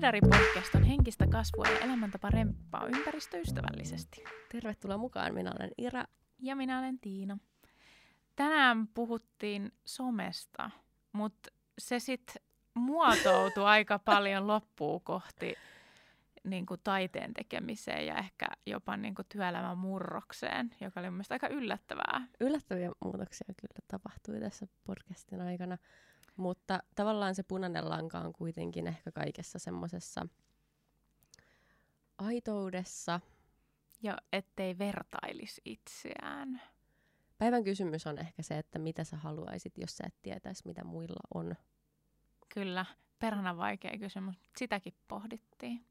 Hedari Podcast on henkistä kasvua ja elämäntapa remppaa ympäristöystävällisesti. Tervetuloa mukaan, minä olen Ira. Ja minä olen Tiina. Tänään puhuttiin somesta, mutta se sitten muotoutui aika paljon loppuun kohti niin kuin taiteen tekemiseen ja ehkä jopa niin kuin työelämän murrokseen, joka oli mielestäni aika yllättävää. Yllättäviä muutoksia kyllä tapahtui tässä podcastin aikana, mutta tavallaan se punainen lanka on kuitenkin ehkä kaikessa semmoisessa aitoudessa. Ja ettei vertailisi itseään. Päivän kysymys on ehkä se, että mitä sä haluaisit, jos sä et tietäisi, mitä muilla on. Kyllä, perhana vaikea kysymys. Sitäkin pohdittiin.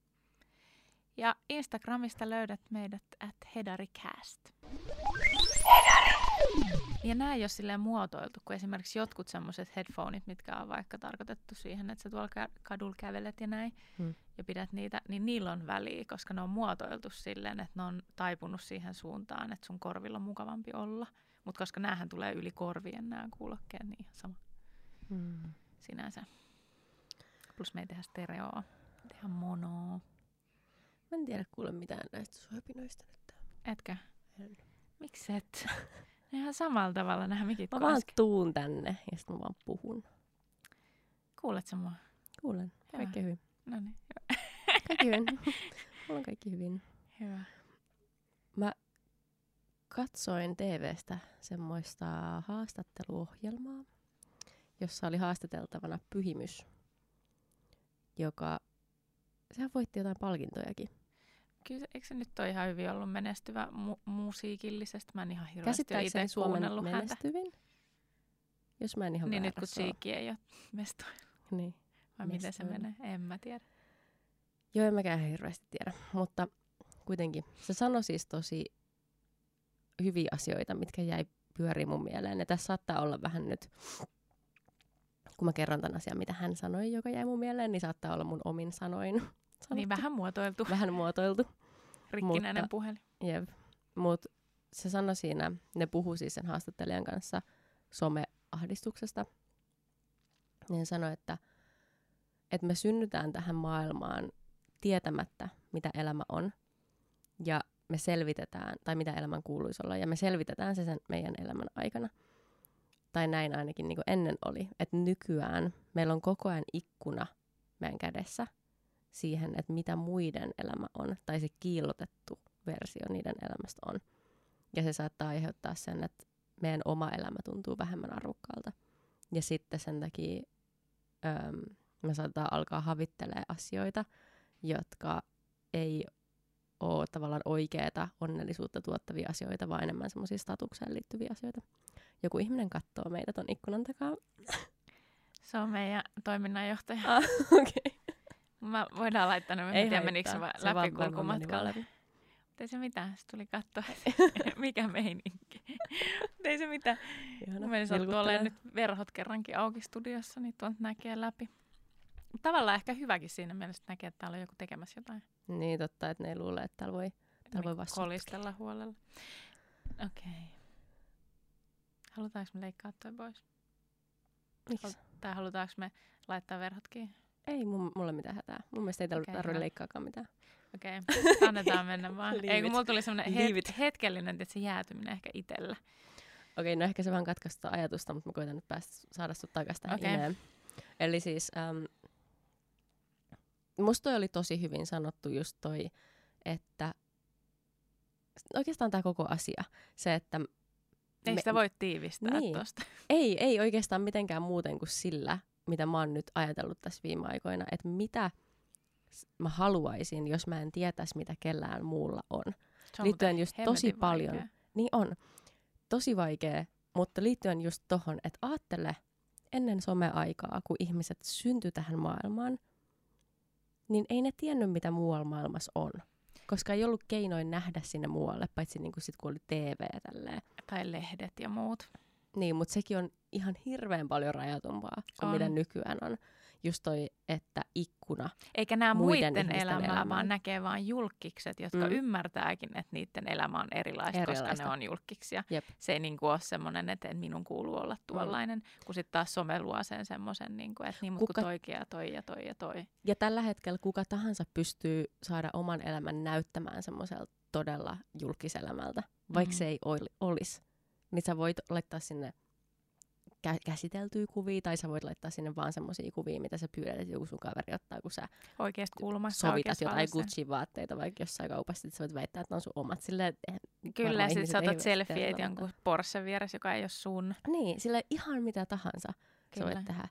Ja Instagramista löydät meidät at hedaricast. Hedari. Ja nämä ei ole silleen muotoiltu, kun esimerkiksi jotkut semmoiset headphoneit, mitkä on vaikka tarkoitettu siihen, että sä tuolla kadulla kävelet ja näin, hmm. ja pidät niitä, niin niillä on väliä, koska ne on muotoiltu silleen, että ne on taipunut siihen suuntaan, että sun korvilla on mukavampi olla. Mutta koska näähän tulee yli korvien nämä kuulokkeet, niin sama hmm. sinänsä. Plus me ei tehdä stereoa, tehdään monoa. Mä en tiedä kuule mitään näistä suopinoista nyt. Etkä? En. Miksi et? Ihan samalla tavalla nämä mikit Mä vaan tuun tänne ja sitten mä vaan puhun. Kuuletko mua? Kuulen. Kaikki hyvin. No niin, Kaikki hyvin. Mulla on kaikki hyvin. Hyvä. Mä katsoin TVstä semmoista haastatteluohjelmaa, jossa oli haastateltavana pyhimys, joka, sehän voitti jotain palkintojakin. Kyllä, eikö se nyt ole ihan hyvin ollut menestyvä mu- musiikillisesti? Mä en ihan hirveästi itse Suomen menestyvin? Häntä. Jos mä en ihan Niin nyt kun Siikki ei ole mestoilla. Niin. Vai mestoilla. miten se menee? En mä tiedä. Joo, en mäkään hirveästi tiedä. Mutta kuitenkin se sanoi siis tosi hyviä asioita, mitkä jäi pyörii mun mieleen. Ja tässä saattaa olla vähän nyt, kun mä kerron tämän asian, mitä hän sanoi, joka jäi mun mieleen, niin saattaa olla mun omin sanoin sanottu. Niin vähän muotoiltu. Vähän muotoiltu. Rikkinäinen mutta, puhelin. Jep. Mutta se sanoi siinä, ne puhui siis sen haastattelijan kanssa someahdistuksesta. Niin sanoi, että, että me synnytään tähän maailmaan tietämättä, mitä elämä on. Ja me selvitetään, tai mitä elämän kuuluisi olla, ja me selvitetään se sen meidän elämän aikana. Tai näin ainakin niin kuin ennen oli. Että nykyään meillä on koko ajan ikkuna meidän kädessä – siihen, että mitä muiden elämä on, tai se kiillotettu versio niiden elämästä on. Ja se saattaa aiheuttaa sen, että meidän oma elämä tuntuu vähemmän arvokkaalta. Ja sitten sen takia öm, me saattaa alkaa havittelee asioita, jotka ei ole tavallaan oikeita onnellisuutta tuottavia asioita, vaan enemmän semmoisia statukseen liittyviä asioita. Joku ihminen katsoo meitä ton ikkunan takaa. Se on meidän toiminnanjohtaja. Ah. Okay. Mä voidaan laittaa ne, ei tiedä menikö se, se läpi kulkumatkalla. Ei se mitään, se tuli katsoa, mikä meininki. ei se mitään. Ihana. Mä sattuu olemaan nyt verhot kerrankin auki studiossa, niin tuolta näkee läpi. Tavallaan ehkä hyväkin siinä mielessä, että näkee, että täällä on joku tekemässä jotain. Niin totta, että ne ei luule, että täällä voi, täällä voi Kolistella huolella. Okei. Okay. Halutaanko me leikkaa toi pois? Miksi? Tai halutaanko me laittaa verhot kiinni? Ei mun, mulle mitään hätää. Mun mielestä ei okay, tarvitse leikkaakaan mitään. Okei, okay. annetaan mennä vaan. ei, kun mulla tuli semmoinen het- hetkellinen että se jäätyminen ehkä itsellä. Okei, okay, no ehkä se vaan katkaista ajatusta, mutta mä koitan nyt päästä saada sut takaisin tähän okay. Eli siis, ähm, musta toi oli tosi hyvin sanottu just toi, että oikeastaan tämä koko asia, se, että ei me, sitä voi tiivistää niin. tuosta. Ei, ei oikeastaan mitenkään muuten kuin sillä, mitä mä oon nyt ajatellut tässä viime aikoina, että mitä mä haluaisin, jos mä en tietäisi, mitä kellään muulla on. Se on liittyen just tosi paljon. Vaikea. Niin on. Tosi vaikea, mutta liittyen just tohon, että aattele ennen someaikaa, kun ihmiset syntyi tähän maailmaan, niin ei ne tiennyt, mitä muualla maailmassa on. Koska ei ollut keinoin nähdä sinne muualle, paitsi niin kuin sit, kun oli TV tälleen. Tai lehdet ja muut. Niin, mutta sekin on ihan hirveän paljon rajatumpaa kuin on. mitä nykyään on. just toi, että ikkuna. Eikä nämä muiden muiden, ihmisten elämällä, elämään. vaan näkee vain julkikset, jotka Mm. mm. ymmärtääkin, että niiden elämä on erilaista, koska Erilaista. ne on julkiksia. Jep. Se ei niinku ole semmoinen, että minun kuuluu olla tuollainen, kun sitten taas some luo sen semmoisen, niinku, että niin, mutta Kuka- toikin ja toi ja toi ja toi. Ja tällä hetkellä kuka tahansa pystyy saada oman elämän näyttämään semmoiselta todella julkiselämältä, vaikka Mhm. se ei ol- olisi. Niin sä voit laittaa sinne kä- käsiteltyä kuvia, tai sä voit laittaa sinne vaan semmoisia kuvia, mitä sä pyydät, että joku sun kaveri ottaa, kun sä Oikeasta kulmasta, sovitat jotain. Gucci-vaatteita vaikka jossain kaupassa, että sä voit väittää, että ne on sun omat. Että eihän Kyllä, ihmiset sä otat selfieet jonkun. Porsche vieressä, joka ei ole sun. Niin, sille ihan mitä tahansa sä Kyllä. voit tehdä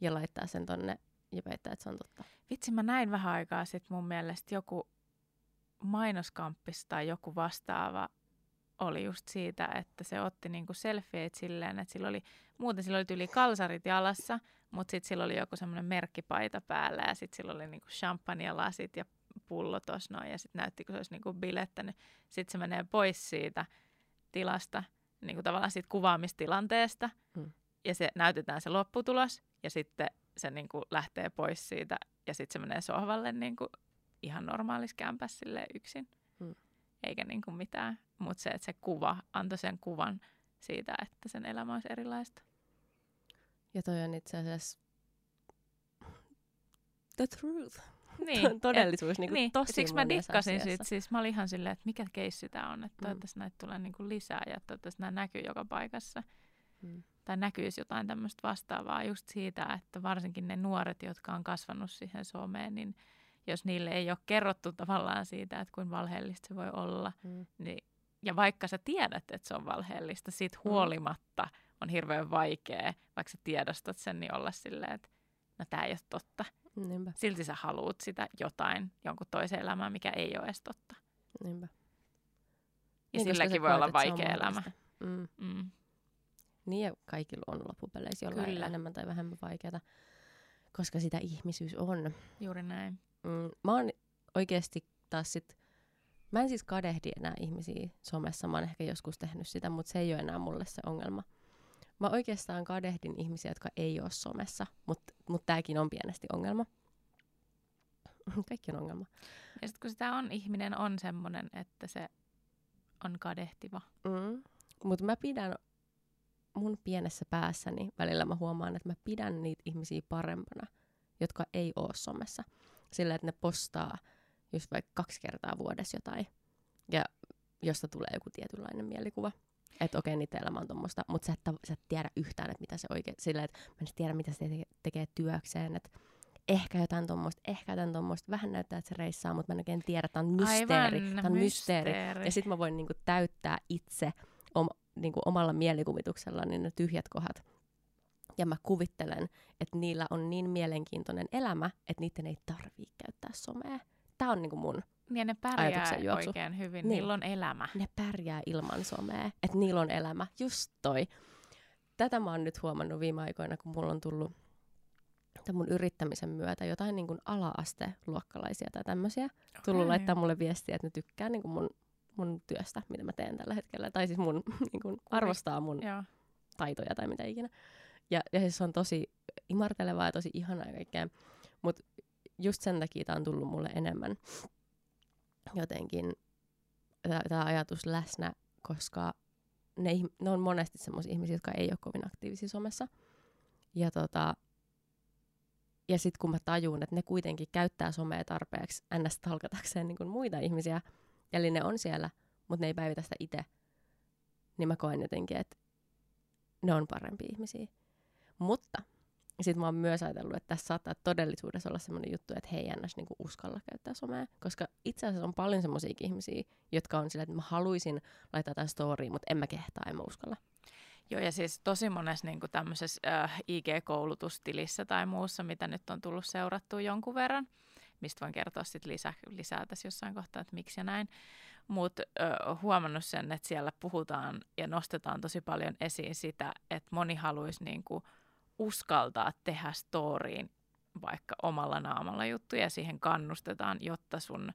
ja laittaa sen tonne ja väittää, että se on totta. Vitsi, mä näin vähän aikaa sitten mun mielestä joku mainoskamppis tai joku vastaava oli just siitä, että se otti niinku selfieet silleen, että sillä oli, muuten sillä oli yli kalsarit jalassa, mutta sitten sillä oli joku semmoinen merkkipaita päällä ja sitten sillä oli niinku champagne-lasit ja pullo tuossa noin ja sitten näytti, kun se olisi niinku bilettänyt. Sitten se menee pois siitä tilasta, niinku tavallaan siitä kuvaamistilanteesta Mm. ja se näytetään se lopputulos ja sitten se niinku lähtee pois siitä ja sitten se menee sohvalle niinku ihan normaalis kämpäs silleen yksin. Mm. Eikä niinku mitään, mutta se, että se kuva antoi sen kuvan siitä, että sen elämä olisi erilaista. Ja toi on itse asiassa the truth. Niin, Todellisuus niin, niin, tosi siksi mä dikkasin siitä. Siis mä olin ihan silleen, että mikä keissi tää on. Että Mm. toivottavasti näitä tulee niinku lisää ja toivottavasti nämä näkyy joka paikassa. Mm. Tai näkyisi jotain tämmöistä vastaavaa just siitä, että varsinkin ne nuoret, jotka on kasvanut siihen someen, niin jos niille ei ole kerrottu tavallaan siitä, että kuinka valheellista se voi olla, Mm. niin, ja vaikka sä tiedät, että se on valheellista, siitä Mm. huolimatta on hirveän vaikea, vaikka sä tiedostat sen, niin olla silleen, että no tämä ei ole totta. Niinpä, Silti sä haluut sitä jotain, jonkun toisen elämää, mikä ei ole edes totta. niinpä. Ja Niin, silläkin voi koet, olla vaikea elämä. Mm. Mm. Niin ja kaikilla on loppupeleissä jollain Kyllä. enemmän tai vähemmän vaikeata, koska sitä ihmisyys on. Juuri näin. Mm, mä oon oikeasti taas sit, mä en siis kadehdi enää ihmisiä somessa, mä oon ehkä joskus tehnyt sitä, mutta se ei ole enää mulle se ongelma. Mä oikeastaan kadehdin ihmisiä, jotka ei ole somessa, mutta mut tääkin on pienesti ongelma. Kaikki on ongelma. Ja sitten kun sitä on, ihminen on semmoinen, että se on kadehtiva. Mm. Mutta mä pidän mun pienessä päässäni, välillä mä huomaan, että mä pidän niitä ihmisiä parempana, jotka ei oo somessa. Sillä, että ne postaa just vaikka kaksi kertaa vuodessa jotain, ja josta tulee joku tietynlainen mielikuva. Että okei, niiden elämä on tommoista, mutta sä et, sä et tiedä yhtään, että mitä se oikein, sillä, että mä en tiedä, mitä se te- tekee työkseen, että ehkä jotain tommoista, ehkä jotain tommoista, vähän näyttää, että se reissaa, mutta mä en oikein tiedä, tää on mysteeri, Aivan, tää on mysteeri. mysteeri. Ja sitten mä voin niinku täyttää itse om, niinku omalla mielikuvituksella ne tyhjät kohdat. Ja mä kuvittelen, että niillä on niin mielenkiintoinen elämä, että niiden ei tarvii käyttää somea. Tää on niinku mun, Ja ne pärjää oikein hyvin. Niin. Niin. Niillä on elämä. ne pärjää ilman somea, että niillä on elämä. Just toi. Tätä mä oon nyt huomannut viime aikoina, kun mulla on tullut tämän mun yrittämisen myötä jotain niin kuin ala-asteluokkalaisia tai tämmöisiä tullut Okei. laittaa mulle viestiä, että ne tykkää niin kuin mun, mun työstä, mitä mä teen tällä hetkellä. Tai siis mun, niin kuin arvostaa mun Joo. taitoja tai mitä ikinä. Ja, ja siis se on tosi imartelevaa ja tosi ihanaa ja kaikkea. Mutta just sen takia tämä on tullut mulle enemmän jotenkin tämä ajatus läsnä, koska ne, ne on monesti semmoisia ihmisiä, jotka ei ole kovin aktiivisia somessa. Ja, tota, ja sitten kun mä tajun, että ne kuitenkin käyttää somea tarpeeksi ns. talkatakseen niin kuin muita ihmisiä, eli ne on siellä, mutta ne ei päivitä sitä itse, niin mä koen jotenkin, että ne on parempia ihmisiä. Mutta sitten mä oon myös ajatellut, että tässä saattaa todellisuudessa olla semmoinen juttu, että he ei ennäs niinku uskalla käyttää somea. Koska itse asiassa on paljon semmoisia ihmisiä, jotka on sillä, että mä haluaisin laittaa tämän storyin, mutta en mä kehtaa, en mä uskalla. Joo, ja siis tosi monessa niin tämmöisessä äh, IG-koulutustilissä tai muussa, mitä nyt on tullut seurattua jonkun verran, mistä voin kertoa sit lisää, lisää tässä jossain kohtaa, että miksi ja näin. Mutta huomannut sen, että siellä puhutaan ja nostetaan tosi paljon esiin sitä, että moni haluaisi niin kuin uskaltaa tehdä storyin vaikka omalla naamalla juttuja ja siihen kannustetaan, jotta sun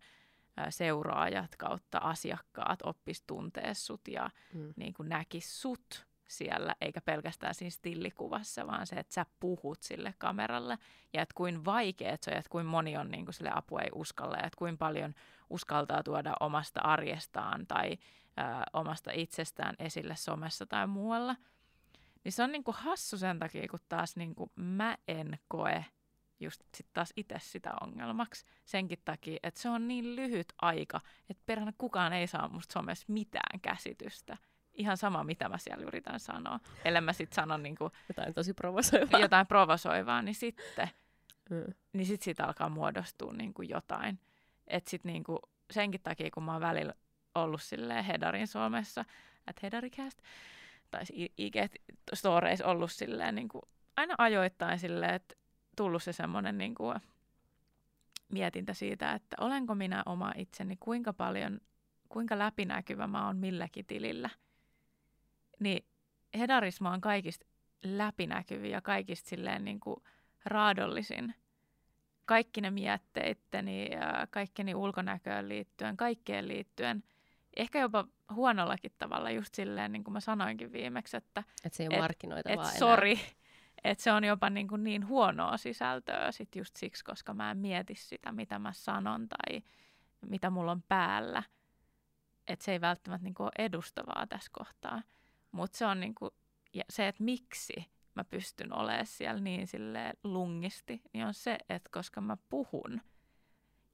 seuraajat kautta asiakkaat oppis tuntee sut ja Mm. niin kuin näkis sut siellä, eikä pelkästään siinä stillikuvassa, vaan se, että sä puhut sille kameralle ja että kuin vaikeet se on, että kuin moni on niin kuin sille apua ei uskalla ja että kuin paljon uskaltaa tuoda omasta arjestaan tai ö, omasta itsestään esille somessa tai muualla. Niin se on niin kuin hassu sen takia, kun taas niin kuin mä en koe just sit taas itse sitä ongelmaksi senkin takia, että se on niin lyhyt aika, että perhana kukaan ei saa musta somessa mitään käsitystä. Ihan sama, mitä mä siellä yritän sanoa. Ellei mä sitten sano niin kuin Jotain tosi provosoivaa. jotain provosoivaa, niin sitten Mm. niin sit siitä alkaa muodostua niin kuin jotain. Et sit niin kuin senkin takia, kun mä oon välillä ollut silleen Hedarin Suomessa, että Hedaricast, tai IG-storeis ollut silleen niin kuin aina ajoittain silleen, että tullut se semmoinen niin kuin mietintä siitä, että olenko minä oma itseni, kuinka paljon, kuinka läpinäkyvä mä oon milläkin tilillä. Niin Hedaris mä oon kaikista läpinäkyviä ja kaikista silleen niin kuin raadollisin. Kaikki ne mietteitteni ja kaikkeni ulkonäköön liittyen, kaikkeen liittyen. Ehkä jopa huonollakin tavalla, just silleen, niin kuin mä sanoinkin viimeksi, että Että se ei Et- markkinoitavaa et enää. sori, että se on jopa niin, kuin niin huonoa sisältöä sit just siksi, koska mä en mieti sitä, mitä mä sanon tai mitä mulla on päällä. Että se ei välttämättä niin kuin ole edustavaa tässä kohtaa. Mutta se on niin kuin, ja se, että miksi mä pystyn olemaan siellä niin silleen lungisti, niin on se, että koska mä puhun.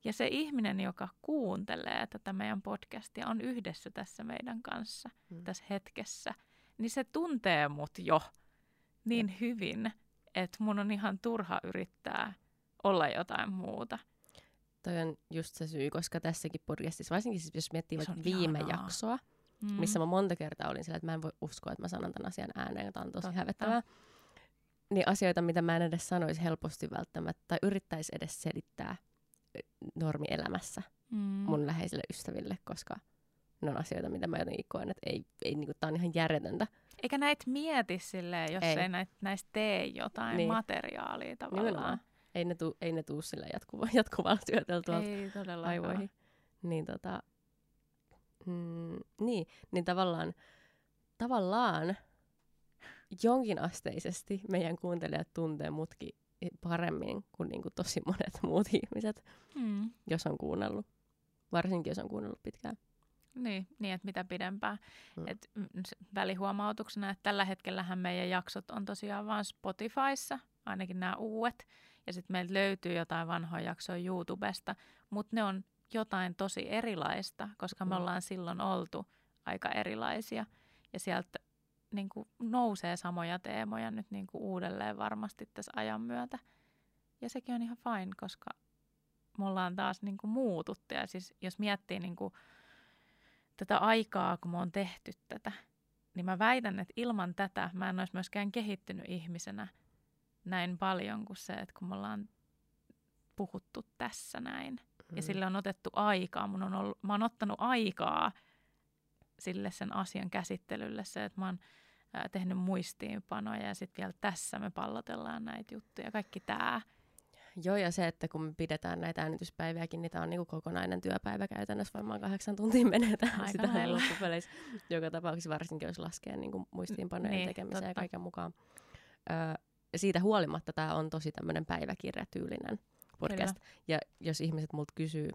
Ja se ihminen, joka kuuntelee tätä meidän podcastia, on yhdessä tässä meidän kanssa, Mm. tässä hetkessä, niin se tuntee mut jo niin hyvin, että mun on ihan turha yrittää olla jotain muuta. Toi on just se syy, koska tässäkin podcastissa, varsinkin siis jos miettii vaikka viime ihanaa. jaksoa, Mm. missä mä monta kertaa olin sillä, että mä en voi uskoa, että mä sanon tämän asian ääneen, jota on tosi Totta. hävettävää. Niin asioita, mitä mä en edes sanoisi helposti välttämättä, tai yrittäisi edes selittää normielämässä mm. mun läheisille ystäville, koska ne on asioita, mitä mä jotenkin koen, että ei, ei niinku, tää on ihan järjetöntä. Eikä näitä mieti silleen, jos Ei. ei, näitä, näistä tee jotain Niin. materiaalia tavallaan. Nimenomaan. Ei ne tuu, ei ne tuu sillä jatkuva, jatkuvalla todellakaan. aivoihin. Niin tota, mm, niin, niin tavallaan, tavallaan jonkinasteisesti meidän kuuntelijat tuntee mutkin paremmin kuin niinku tosi monet muut ihmiset, Mm. jos on kuunnellut. Varsinkin, jos on kuunnellut pitkään. Niin, niin, että mitä pidempään. Mm. Et, se välihuomautuksena, että tällä hetkellähän meidän jaksot on tosiaan vain Spotifyssa, ainakin nämä uudet. Ja sitten meiltä löytyy jotain vanhoja jaksoja YouTubesta, mutta ne on jotain tosi erilaista, koska me Mm. ollaan silloin oltu aika erilaisia. Ja sieltä niin kuin, nousee samoja teemoja nyt niin kuin, uudelleen varmasti tässä ajan myötä. Ja sekin on ihan fine, koska me ollaan taas niin kuin, muututtu. Ja siis jos miettii niin kuin, tätä aikaa, kun me on tehty tätä, niin mä väitän, että ilman tätä mä en olisi myöskään kehittynyt ihmisenä näin paljon kuin se, että kun me ollaan puhuttu tässä näin. Mm. Ja sille on otettu aikaa. Mun on ollut, mä oon ottanut aikaa sille sen asian käsittelylle se, että mä oon ää, tehnyt muistiinpanoja ja sitten vielä tässä me pallotellaan näitä juttuja. Kaikki tää. Joo, ja se, että kun me pidetään näitä äänityspäiviäkin, niin tämä on niinku kokonainen työpäivä käytännössä, varmaan kahdeksan tuntia menee tähän Aika sitä loppupeleissä. Joka tapauksessa varsinkin, jos laskee niinku muistiinpanojen Niin, tekemiseen ja kaiken mukaan. Öö, siitä huolimatta tämä on tosi tämmöinen päiväkirjatyylinen podcast. Ja jos ihmiset multa kysyy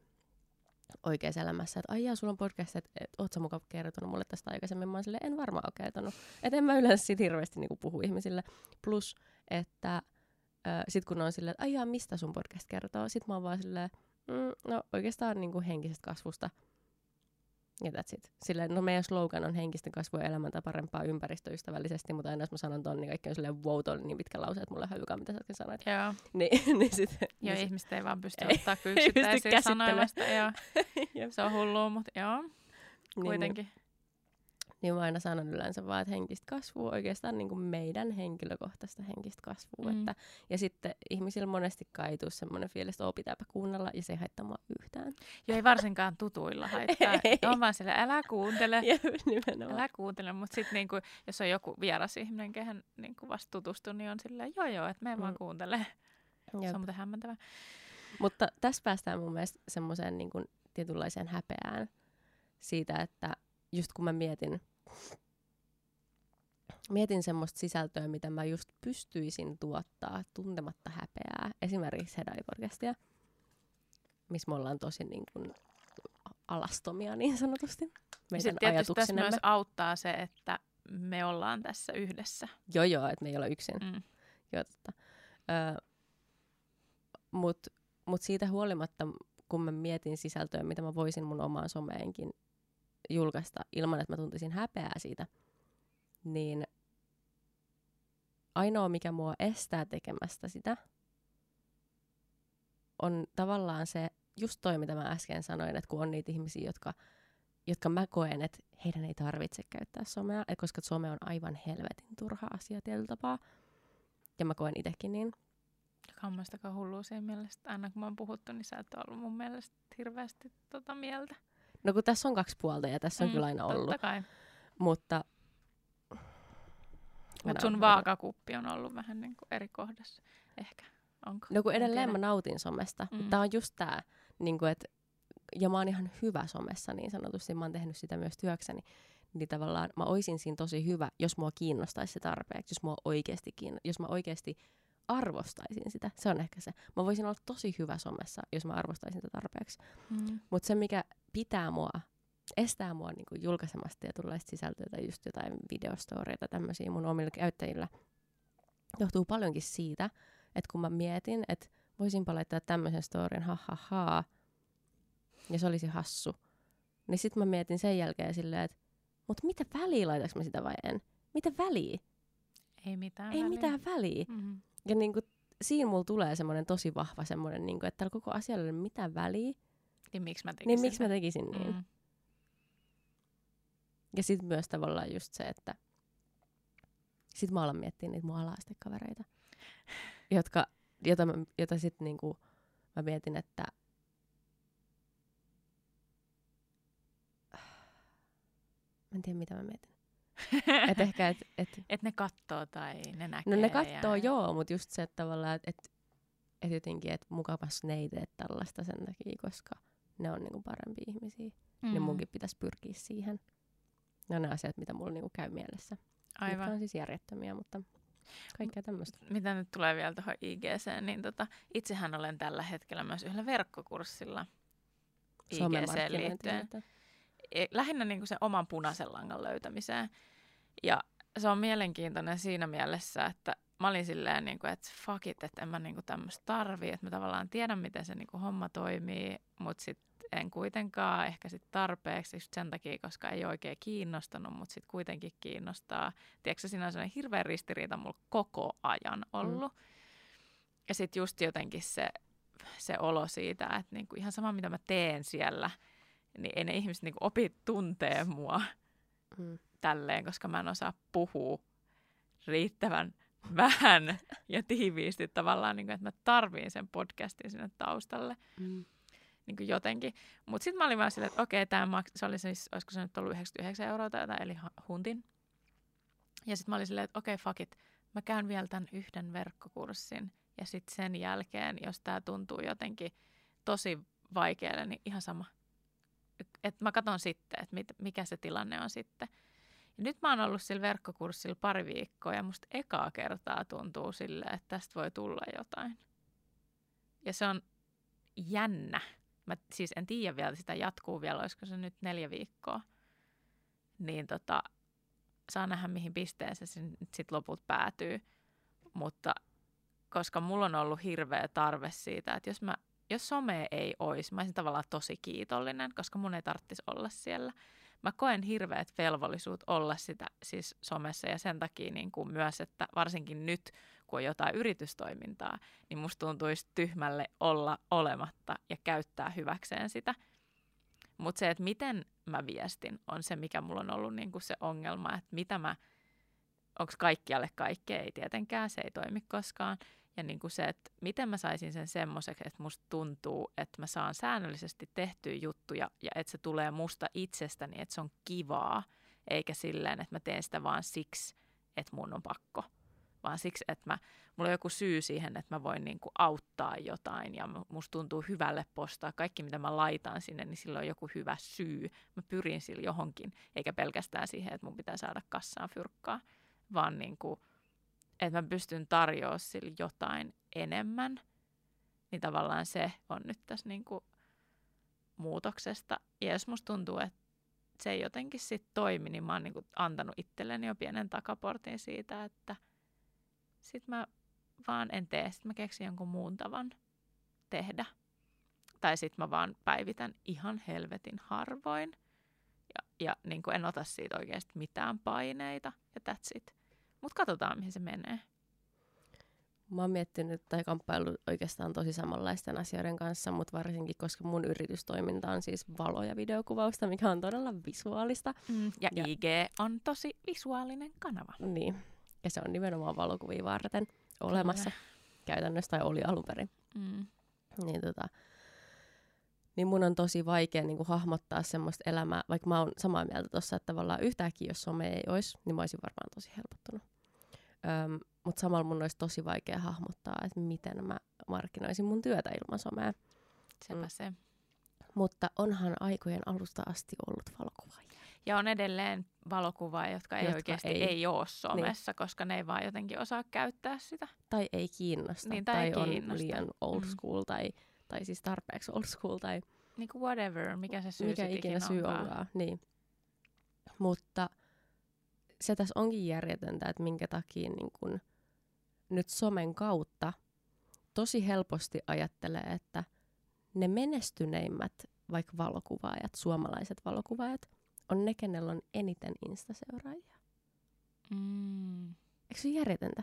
oikeassa elämässä, että ai jaa, sulla on podcast, että et, oot sä mukaan kertonut mulle tästä aikaisemmin, mä oon silleen, en varmaan ole kertonut. Että en mä yleensä sit hirveästi niinku puhu ihmisille. Plus, että sitten kun on silleen, että ai jaa, mistä sun podcast kertoo, sit mä oon vaan silleen, mm, no oikeastaan niinku henkisestä kasvusta. Ja that's it. Silleen, no meidän slogan on henkistä kasvua ja elämäntä parempaa ympäristöystävällisesti, mutta aina jos mä sanon ton, niin kaikki on silleen, wow, toi oli niin pitkä lause, että mulla ei hyväkään, mitä sä äsken sanoit. Joo. Niin, niin sit, Joo, niin sit- ihmiset ei vaan pysty Ei- ottaa yksittäisiä. Joo. Jep. Se on hullua, mutta joo, niin, kuitenkin. Niin mä aina sanon yleensä vaan, että henkistä kasvua oikeastaan niin kuin meidän henkilökohtaista henkistä kasvua. Mm. Että, ja sitten ihmisillä monestikaan ei tule semmoinen fiilis, että pitääpä kuunnella ja se ei haittaa mua yhtään. Joo, ei varsinkaan tutuilla haittaa. Ei. on vaan sille, älä kuuntele. Ja. Älä kuuntele, mutta sitten niinku, jos on joku vieras ihminen, kehen niinku vasta tutustu, niin on silleen, joo joo, että me vaan Mm. kuuntele. Se Jep. on muuten hämmentävää. Mutta tässä päästään mun mielestä semmoiseen niin kuin tietynlaiseen häpeään siitä, että just kun mä mietin, mietin semmoista sisältöä, mitä mä just pystyisin tuottaa tuntematta häpeää. Esimerkiksi Hedai-podcastia, missä me ollaan tosi niin kuin alastomia niin sanotusti. Meidän Sitten tietysti tässä myös auttaa se, että me ollaan tässä yhdessä. Joo, joo, että me ei ole yksin. Mm. Joo, totta. Ö, Mutta mut siitä huolimatta, kun mä mietin sisältöä, mitä mä voisin mun omaan someenkin julkaista ilman, että mä tuntisin häpeää siitä, niin ainoa, mikä mua estää tekemästä sitä, on tavallaan se, just toi, mitä mä äsken sanoin, että kun on niitä ihmisiä, jotka, jotka mä koen, että heidän ei tarvitse käyttää somea, koska some on aivan helvetin turha asia tietyllä tapaa. Ja mä koen itsekin niin. Kammastakaan siinä mielessä, aina kun mä oon puhuttu, niin sä et ollut mun mielestä hirveästi tota mieltä. No kun tässä on kaksi puolta ja tässä on mm, kyllä aina ollut. Totta kai. Mutta mutta sun vaakakuppi on ollut vähän niin kuin eri kohdassa ehkä. Onko? No kun edelleen mä nautin somesta. Mm. Tämä on just tämä, niin kuin, että, ja mä oon ihan hyvä somessa niin sanotusti. Mä oon tehnyt sitä myös työkseni. Niin tavallaan mä oisin siinä tosi hyvä, jos mua kiinnostaisi se tarpeeksi. Jos mua oikeasti kiinno, jos mä oikeasti arvostaisin sitä. Se on ehkä se. Mä voisin olla tosi hyvä somessa, jos mä arvostaisin sitä tarpeeksi. Mm. Mutta se, mikä pitää mua estää mua niin kuin julkaisemasta tietynlaista sisältöä tai just jotain videostoreita tämmöisiä mun omilla käyttäjillä, johtuu paljonkin siitä, että kun mä mietin, että voisinpa laittaa tämmöisen storin, ha ha ha, ja se olisi hassu, niin sitten mä mietin sen jälkeen silleen, että mutta mitä väliä laitaks mä sitä vai en? Mitä väliä? Ei mitään Ei väliä. mitään väliä. Mm-hmm. Ja niin kuin, siinä mulla tulee semmoinen tosi vahva semmoinen, niin kuin, että tällä koko asialla ei ole mitään väliä. Niin miksi mä tekisin Niin miksi mä tekisin niin? Mm. Ja sitten myös tavallaan just se, että sit mä alan miettiä niitä mun alaastekavereita, jotka, jota, mä, jota sitten niinku, mä mietin, että mä en tiedä mitä mä mietin. et ehkä, et, et, et ne kattoo tai ne näkee. No ne kattoo, ja... joo, mutta just se, että tavallaan, että et, et jotenkin, että mukamas ne ei tee tällaista sen takia, koska ne on niinku parempia ihmisiä. Mm. Niin munkin pitäisi pyrkiä siihen. Ne on ne asiat, mitä mulla niinku käy mielessä. Aivan. Mitkä on siis järjettömiä, mutta kaikkea tämmöistä. Mitä nyt tulee vielä tuohon IGC, niin tota, itsehän olen tällä hetkellä myös yhdellä verkkokurssilla IGC liittyen. E, lähinnä niin kuin sen oman punaisen langan löytämiseen. Ja se on mielenkiintoinen siinä mielessä, että mä olin silleen, niin kuin, että fuck it, että en mä niin tämmöistä tarvii, että mä tavallaan tiedän, miten se niin kuin homma toimii, mutta sitten en kuitenkaan ehkä sit tarpeeksi just sen takia, koska ei oikein kiinnostanut, mutta sitten kuitenkin kiinnostaa. Tiedätkö, siinä on sellainen hirveä ristiriita mulla koko ajan mm. ollut. Mm. Ja sitten just jotenkin se, se olo siitä, että niinku ihan sama mitä mä teen siellä, niin ei ne ihmiset niinku opi tuntee mua mm. tälleen, koska mä en osaa puhua riittävän vähän ja tiiviisti tavallaan, niin kuin, että mä tarviin sen podcastin sinne taustalle. Mm niin kuin jotenkin. Mutta sitten mä olin vaan silleen, että okei, tämä maks- se oli siis, olisiko se nyt ollut 99 euroa tai jotain, eli huntin. Ja sitten mä olin silleen, että okei, fuck it, mä käyn vielä tämän yhden verkkokurssin. Ja sitten sen jälkeen, jos tämä tuntuu jotenkin tosi vaikealle, niin ihan sama. Että mä katson sitten, että mikä se tilanne on sitten. Ja nyt mä oon ollut sillä verkkokurssilla pari viikkoa ja musta ekaa kertaa tuntuu sille, että tästä voi tulla jotain. Ja se on jännä. Mä siis en tiedä vielä, sitä jatkuu vielä, olisiko se nyt neljä viikkoa. Niin tota, saa nähdä mihin pisteeseen se sitten loput päätyy. Mutta koska mulla on ollut hirveä tarve siitä, että jos, mä, jos some ei olisi, mä olisin tavallaan tosi kiitollinen, koska mun ei tarvitsisi olla siellä. Mä koen hirveät velvollisuut olla sitä siis somessa ja sen takia niin kuin myös, että varsinkin nyt, kun on jotain yritystoimintaa, niin musta tuntuisi tyhmälle olla olematta ja käyttää hyväkseen sitä. Mutta se, että miten mä viestin, on se, mikä mulla on ollut niinku se ongelma, että mitä mä, onko kaikkialle kaikkea, ei tietenkään, se ei toimi koskaan. Ja niinku se, että miten mä saisin sen semmoiseksi, että musta tuntuu, että mä saan säännöllisesti tehtyä juttuja ja että se tulee musta itsestäni, että se on kivaa, eikä silleen, että mä teen sitä vaan siksi, että mun on pakko vaan siksi, että mä, mulla on joku syy siihen, että mä voin niin kuin auttaa jotain ja musta tuntuu hyvälle postaa. Kaikki, mitä mä laitan sinne, niin sillä on joku hyvä syy. Mä pyrin sillä johonkin, eikä pelkästään siihen, että mun pitää saada kassaan fyrkkaa. vaan niin kuin, että mä pystyn tarjoamaan sille jotain enemmän, niin tavallaan se on nyt tässä niin kuin muutoksesta. Ja jos musta tuntuu, että se ei jotenkin sitten toimi, niin mä oon niin kuin antanut itselleni jo pienen takaportin siitä, että sit mä vaan en tee, sit mä keksin jonkun muun tavan tehdä. Tai sitten mä vaan päivitän ihan helvetin harvoin. Ja, ja niin kuin en ota siitä oikeasti mitään paineita. Ja that's it. Mutta katsotaan, mihin se menee. Mä oon miettinyt tai kamppailu oikeastaan tosi samanlaisten asioiden kanssa, mutta varsinkin, koska mun yritystoiminta on siis valo- ja videokuvausta, mikä on todella visuaalista. Mm, ja, Ja- IG on tosi visuaalinen kanava. Niin. Ja se on nimenomaan valokuvia varten olemassa käytännössä, tai oli alun perin. Mm. Niin, tota, niin mun on tosi vaikea niin kuin, hahmottaa semmoista elämää, vaikka mä oon samaa mieltä tuossa, että tavallaan yhtäkkiä, jos some ei olisi, niin mä olisin varmaan tosi helpottunut. Öm, Mutta samalla mun olisi tosi vaikea hahmottaa, että miten mä markkinoisin mun työtä ilman somea. Sepä Mm. se. Mutta onhan aikojen alusta asti ollut valokuvaajia. Ja on edelleen valokuvaajia, jotka ei Jotka oikeasti ei- ei, ei ole somessa, niin. koska ne ei vaan jotenkin osaa käyttää sitä. Tai ei kiinnosta, Niin, tai tai, ei on kiinnosta. liian old Mm. school, tai, tai siis tarpeeksi old school, tai Niin kuin whatever, mikä se syy mikä ikinä syy onkaan. onkaan. Niin. Mutta se tässä onkin järjetöntä, että minkä takia niin kun nyt somen kautta tosi helposti ajattelee, että ne menestyneimmät vaikka valokuvaajat, suomalaiset valokuvaajat, on ne, kenellä on eniten instaseuraajia. Mm. Eikö se järjetöntä?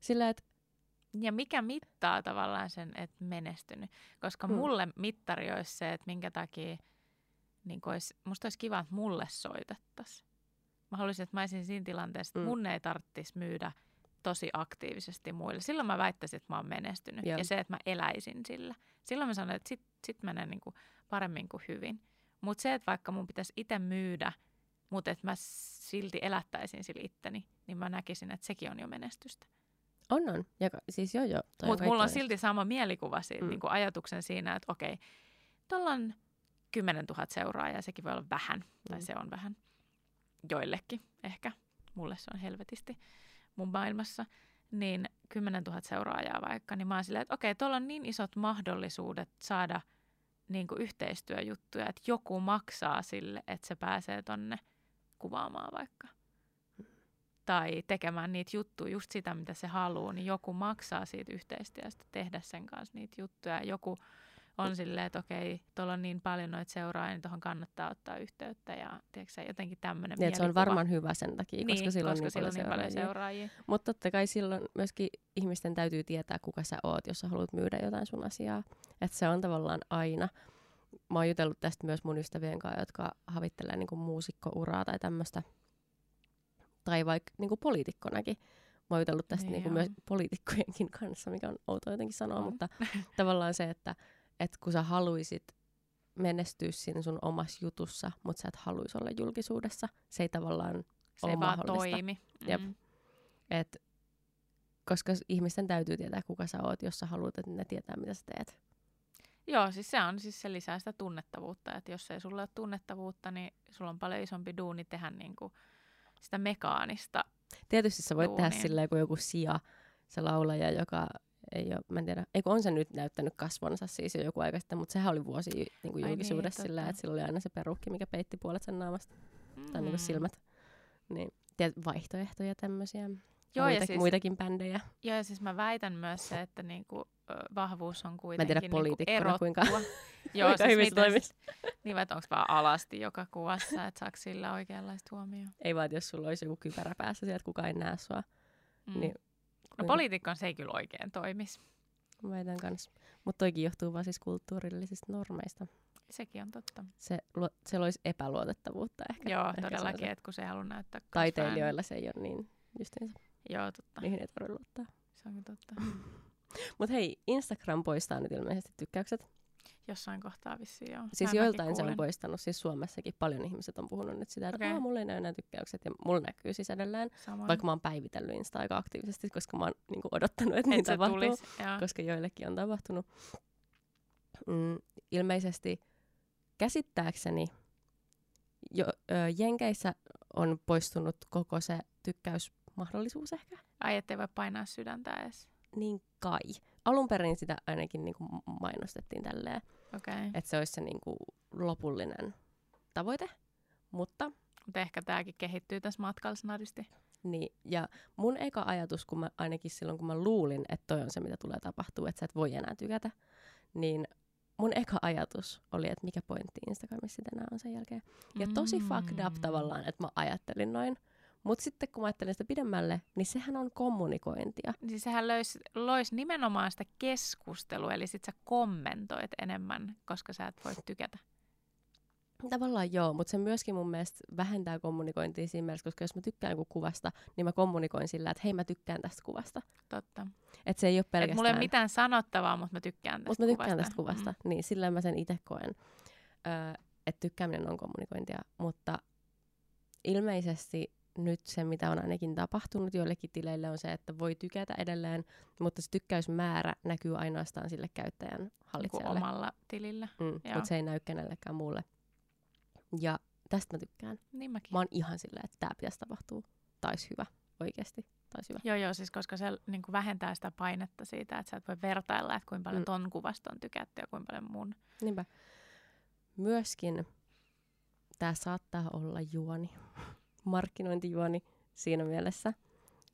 Sillä, että Ja mikä mittaa tavallaan sen, että menestynyt? Koska Mm. mulle mittari olisi se, että minkä takia niin olisi, musta olisi kiva, että mulle soitettaisiin. Mä haluaisin, että mä olisin siinä tilanteessa, että Mm. mun ei tarvitsisi myydä tosi aktiivisesti muille. Silloin mä väittäisin, että mä oon menestynyt. Joo. Ja se, että mä eläisin sillä. Silloin mä sanoin, että sit, sit menee niin kuin paremmin kuin hyvin. Mutta se, että vaikka mun pitäisi itse myydä, mutta että mä silti elättäisin sillä itteni, niin mä näkisin, että sekin on jo menestystä. on on. Ja siis joo joo. Mutta mulla on silti sama mielikuva siitä, Mm. niin kuin ajatuksen siinä, että okei, tuolla on 10 000 seuraajaa, sekin voi olla vähän, tai Mm. se on vähän joillekin ehkä. Mulle se on helvetisti mun maailmassa. Niin 10 000 seuraajaa vaikka, niin mä oon silleen, että okei, tuolla on niin isot mahdollisuudet saada niin kuin yhteistyöjuttuja, että joku maksaa sille, että se pääsee tonne kuvaamaan vaikka. Tai tekemään niitä juttuja, just sitä, mitä se haluaa, niin joku maksaa siitä yhteistyöstä tehdä sen kanssa niitä juttuja. Joku on silleen, että okei, tuolla on niin paljon noita seuraajia, niin tuohon kannattaa ottaa yhteyttä ja tiedätkö, jotenkin tämmöinen Niin, se on varmaan hyvä sen takia, niin, koska sillä on koska niin sillä paljon on niin paljon seuraajia. seuraajia. Mutta totta kai silloin myöskin ihmisten täytyy tietää, kuka sä oot, jos sä haluat myydä jotain sun asiaa. Että se on tavallaan aina. Mä oon jutellut tästä myös mun ystävien kanssa, jotka havittelee niinku muusikkouraa tai tämmöistä. Tai vaikka niinku poliitikkonakin. Mä oon jutellut tästä Niin niinku joo. myös poliitikkojenkin kanssa, mikä on outoa jotenkin sanoa, On. mutta tavallaan se, että et kun sä haluisit menestyä siinä sun omassa jutussa, mutta sä et haluaisi olla julkisuudessa, se ei tavallaan Se ole ei vaan toimi. Jep. Mm. Et, koska ihmisten täytyy tietää, kuka sä oot, jos sä haluat, että ne tietää, mitä sä teet. Joo, siis se on siis se lisää sitä tunnettavuutta, että jos ei sulla ole tunnettavuutta, niin sulla on paljon isompi duuni tehdä niinku sitä mekaanista. Tietysti sä voit tehdä Duunia. silleen kuin joku Sia, se laulaja, joka ei ole, mä en tiedä, eikö on se nyt näyttänyt kasvonsa siis jo joku aika sitten, mutta sehän oli vuosi niin kuin julkisuudessa niin, sillä, totta. että sillä oli aina se perukki, mikä peitti puolet sen naamasta, tai niin Mm. kuin silmät. Niin, tiedät, vaihtoehtoja tämmöisiä. Joo, ja Muita, siis- muitakin bändejä. Joo, ja siis mä väitän myös se, että niinku, vahvuus on Mä en kuitenkin tiedä niinku erottua. kuinka, Joo, kuinka siis miten toimisi. Niin että onko vaan alasti joka kuvassa, että saako sillä oikeanlaista huomioon? Ei vaan, että jos sulla olisi joku kypärä päässä sieltä, kukaan ei näe sua. Mm. Niin, no kuinka- poliitikon se ei kyllä oikein toimisi. Väitän kanssa. Mutta toikin johtuu vaan siis kulttuurillisista normeista. Sekin on totta. Se, luo, se loisi epäluotettavuutta ehkä. Joo, ehkä todellakin, se. että kun se ei halua näyttää kans Taiteilijoilla se ei ole niin justiinsa. Joo, totta. Niihin ei tarvitse luottaa. Se onkin totta. Mutta hei, Instagram poistaa nyt ilmeisesti tykkäykset. Jossain kohtaa vissiin joo. Siis Mä joiltain se on poistanut, siis Suomessakin paljon ihmiset on puhunut nyt sitä, että okay. mulla ei näy enää tykkäykset ja mulla näkyy siis edelleen. Samoin. Vaikka mä oon päivitellyt Insta aika aktiivisesti, koska mä oon niinku odottanut, että Et niin se tapahtuu. tulisi. Joo. koska joillekin on tapahtunut. Mm, ilmeisesti käsittääkseni jo, ö, Jenkeissä on poistunut koko se tykkäysmahdollisuus ehkä. Ai, ettei voi painaa sydäntä edes. Niin kai. Alun perin sitä ainakin niin kuin mainostettiin tälleen. Okay. että se olisi se niin kuin lopullinen tavoite. Mutta Mutta ehkä tämäkin kehittyy tässä matkalla snadisti. Niin, ja mun eka ajatus, kun mä, ainakin silloin kun mä luulin, että toi on se, mitä tulee tapahtua, että sä et voi enää tykätä, niin mun eka ajatus oli, että mikä pointti Instagramissa enää on sen jälkeen. Ja tosi fucked up Mm. tavallaan, että mä ajattelin noin. Mutta sitten kun mä ajattelin sitä pidemmälle, niin sehän on kommunikointia. Siis sehän löisi, loisi nimenomaan sitä keskustelua, eli sit sä kommentoit enemmän, koska sä et voi tykätä. Tavallaan joo, mutta se myöskin mun mielestä vähentää kommunikointia siinä mielessä, koska jos mä tykkään joku kuvasta, niin mä kommunikoin sillä, että hei mä tykkään tästä kuvasta. Totta. Että se ei ole Et pelkästään... mulla ei ole mitään sanottavaa, mutta mä tykkään tästä Mutta mä tykkään kuvasta. tästä kuvasta. Mm. Niin, sillä mä sen itse koen. Öö, että tykkääminen on kommunikointia. Mutta ilmeisesti nyt se, mitä on ainakin tapahtunut joillekin tileille, on se, että voi tykätä edelleen, mutta se tykkäysmäärä näkyy ainoastaan sille käyttäjän Niin kuin hallitsijalle. omalla tilillä. Mm, mutta se ei näy kenellekään muulle. Ja tästä mä tykkään. Niin mäkin. Mä oon ihan silleen, että tämä pitäisi tapahtua. Taisi hyvä, oikeasti. Taisi hyvä. Joo, joo, siis koska se niin kuin vähentää sitä painetta siitä, että sä et voi vertailla, että kuinka paljon Mm. ton kuvasta on tykätty ja kuinka paljon mun. Niinpä. Myöskin tämä saattaa olla juoni, markkinointijuoni siinä mielessä,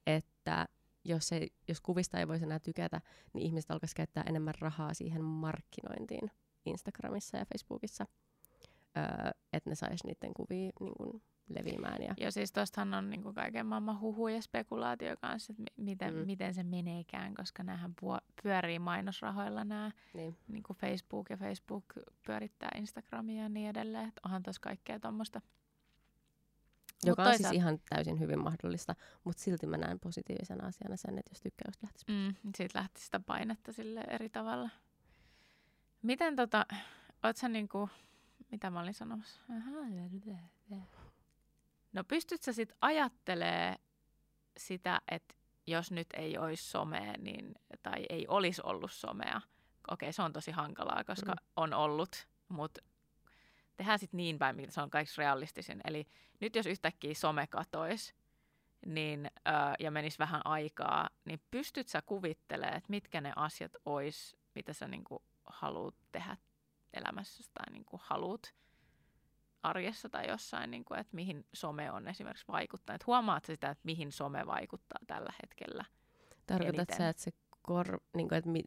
että jos, ei, jos kuvista ei voisi enää tykätä, niin ihmiset alkaisi käyttää enemmän rahaa siihen markkinointiin Instagramissa ja Facebookissa, öö, että ne sais niiden kuvia niin kun, leviämään. Ja, Ja siis tostahan on niin kuin kaiken maailman huhu ja spekulaatio kanssa, että mi- miten, Mm. mm. miten se meneekään, koska näähän puo- pyörii mainosrahoilla nämä niin. niin kuin Facebook ja Facebook pyörittää Instagramia ja niin edelleen. Että onhan tuossa kaikkea tuommoista. Joka on siis ihan täysin hyvin mahdollista, mutta silti mä näen positiivisena asiana sen, että jos tykkäys lähtisi. Mm, siitä lähti sitä painetta sille eri tavalla. Miten tota, oot sä niinku, mitä mä olin sanomassa? No pystyt sä sit ajattelee sitä, että jos nyt ei olisi somea, niin, tai ei olisi ollut somea. Okei, se on tosi hankalaa, koska mm. on ollut, mutta tehdään sitten niin päin, mitä se on kaikista realistisin. Eli nyt jos yhtäkkiä some katoisi, niin, ö, ja menisi vähän aikaa, niin pystyt sä kuvittelemaan, että mitkä ne asiat ois, mitä sä niinku haluat tehdä elämässä tai niinku haluat arjessa tai jossain, niinku, että mihin some on esimerkiksi vaikuttanut. Huomaat sä sitä, että mihin some vaikuttaa tällä hetkellä? Tarkoitat eniten. sä, että, se kor, niin kuin, että mi,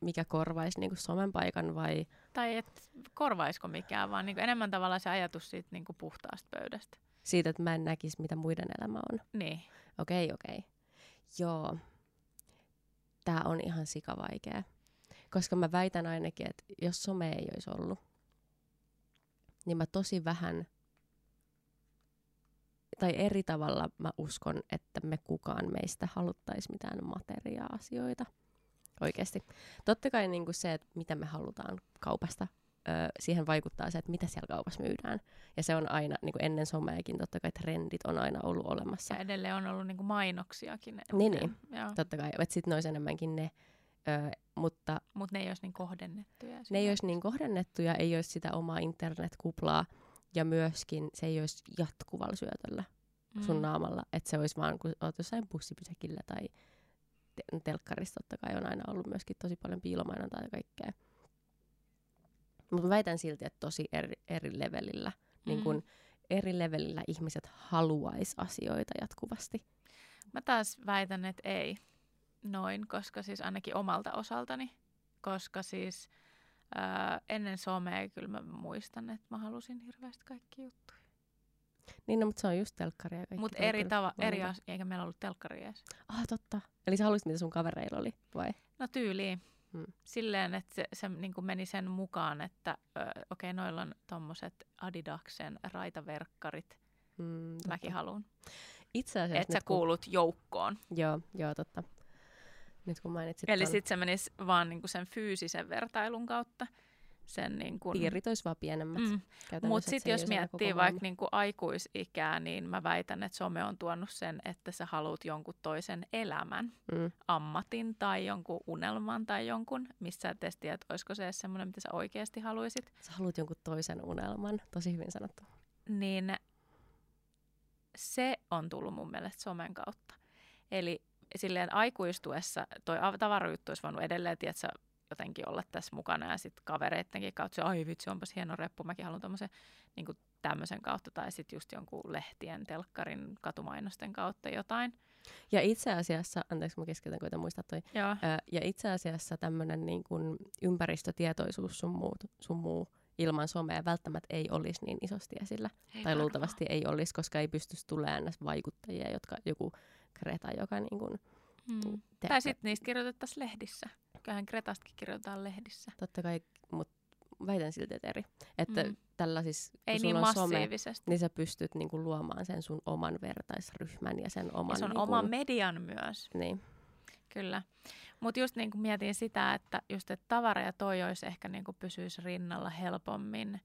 mikä korvaisi niin kuin somen paikan vai... Tai et korvaisiko mikään, vaan niinku enemmän tavallaan se ajatus siitä niinku puhtaasta pöydästä. Siitä, että mä en näkisi, mitä muiden elämä on. Niin. Okei, okei. Joo. Tää on ihan sikavaikea. Koska mä väitän ainakin, että jos some ei olisi ollut, niin mä tosi vähän, tai eri tavalla mä uskon, että me kukaan meistä haluttaisi mitään materiaa-asioita. Oikeasti. Totta kai niin kuin se, että mitä me halutaan kaupasta, ö, siihen vaikuttaa se, että mitä siellä kaupassa myydään. Ja se on aina, niin kuin ennen someakin, totta kai trendit on aina ollut olemassa. Ja edelleen on ollut niinku mainoksiakin. Niin, niin. Joo. Totta kai, että sitten ne olisi enemmänkin ne, ö, mutta Mutta ne ei olisi niin kohdennettuja. ne ei olisi niin kohdennettuja, ei olisi sitä omaa internetkuplaa ja myöskin se ei olisi jatkuvalla syötöllä sun Mm. naamalla, että se olisi vaan, kun olet jossain bussipysäkillä tai te- telkkarissa totta kai on aina ollut myöskin tosi paljon piilomainontaa ja kaikkea. Mutta väitän silti, että tosi eri, eri levelillä, niin Mm. kun eri levelillä ihmiset haluaisi asioita jatkuvasti. Mä taas väitän, että ei noin, koska siis ainakin omalta osaltani, koska siis ää, ennen somea kyllä mä muistan, että mä halusin hirveästi kaikki juttuja. Niin, no, mutta se on just telkkari ja kaikki. Mutta eri kyllä tava, eri as- eikä meillä ollut telkkari edes. Ah, totta. Eli sä haluaisit, mitä sun kavereilla oli, vai? No tyyliin. Hmm. Silleen, että se, se niin meni sen mukaan, että okei, okay, noilla on tommoset Adidaksen raitaverkkarit. Mm, totta. Mäkin haluan. Itse asiassa Että sä kun- kuulut joukkoon. Joo, joo, totta. Nyt kun mainitsit Eli ton, sitten se menisi vaan niinku sen fyysisen vertailun kautta. Sen niinku, piirit olisi vaan pienemmät. Mm. Mutta sitten jos miettii vaikka niinku aikuisikää, niin mä väitän, että some on tuonut sen, että sä haluat jonkun toisen elämän, Mm. ammatin tai jonkun unelman tai jonkun, missä sä et edes tiedä, että olisiko se semmoinen, mitä sä oikeasti haluaisit. Sä haluat jonkun toisen unelman. Tosi hyvin sanottu. Niin se on tullut mun mielestä somen kautta. Eli silleen aikuistuessa toi av- tavarajuttu olisi voinut edelleen, tiedätkö, jotenkin olla tässä mukana ja sitten kavereittenkin kautta se, ai vitsi, onpas hieno reppu, mäkin haluan tommosen niin tämmöisen kautta tai sitten just jonkun lehtien, telkkarin, katumainosten kautta jotain. Ja itse asiassa, anteeksi mä keskeytän, kun muistat toi. Joo. Ja itse asiassa tämmöinen niin kuin ympäristötietoisuus sun, muut, sun muu ilman somea välttämättä ei olisi niin isosti esillä. Ei tai varmaan. luultavasti ei olisi, koska ei pystyisi tulemaan vaikuttajia, jotka joku Greta, joka niin kuin, Mm. Tai sitten niistä kirjoitettaisiin lehdissä. Kyllähän Gretastakin kirjoitetaan lehdissä. Totta kai, mutta väitän silti, että eri. Että Mm. tällä kun Ei niin on some, massiivisesti. niin sä pystyt niinku luomaan sen sun oman vertaisryhmän ja sen oman... Ja se on niinku, oma median myös. Niin, Kyllä. Mutta just niin kuin mietin sitä, että just että tavara ja toi olisi ehkä niin kuin pysyisi rinnalla helpommin.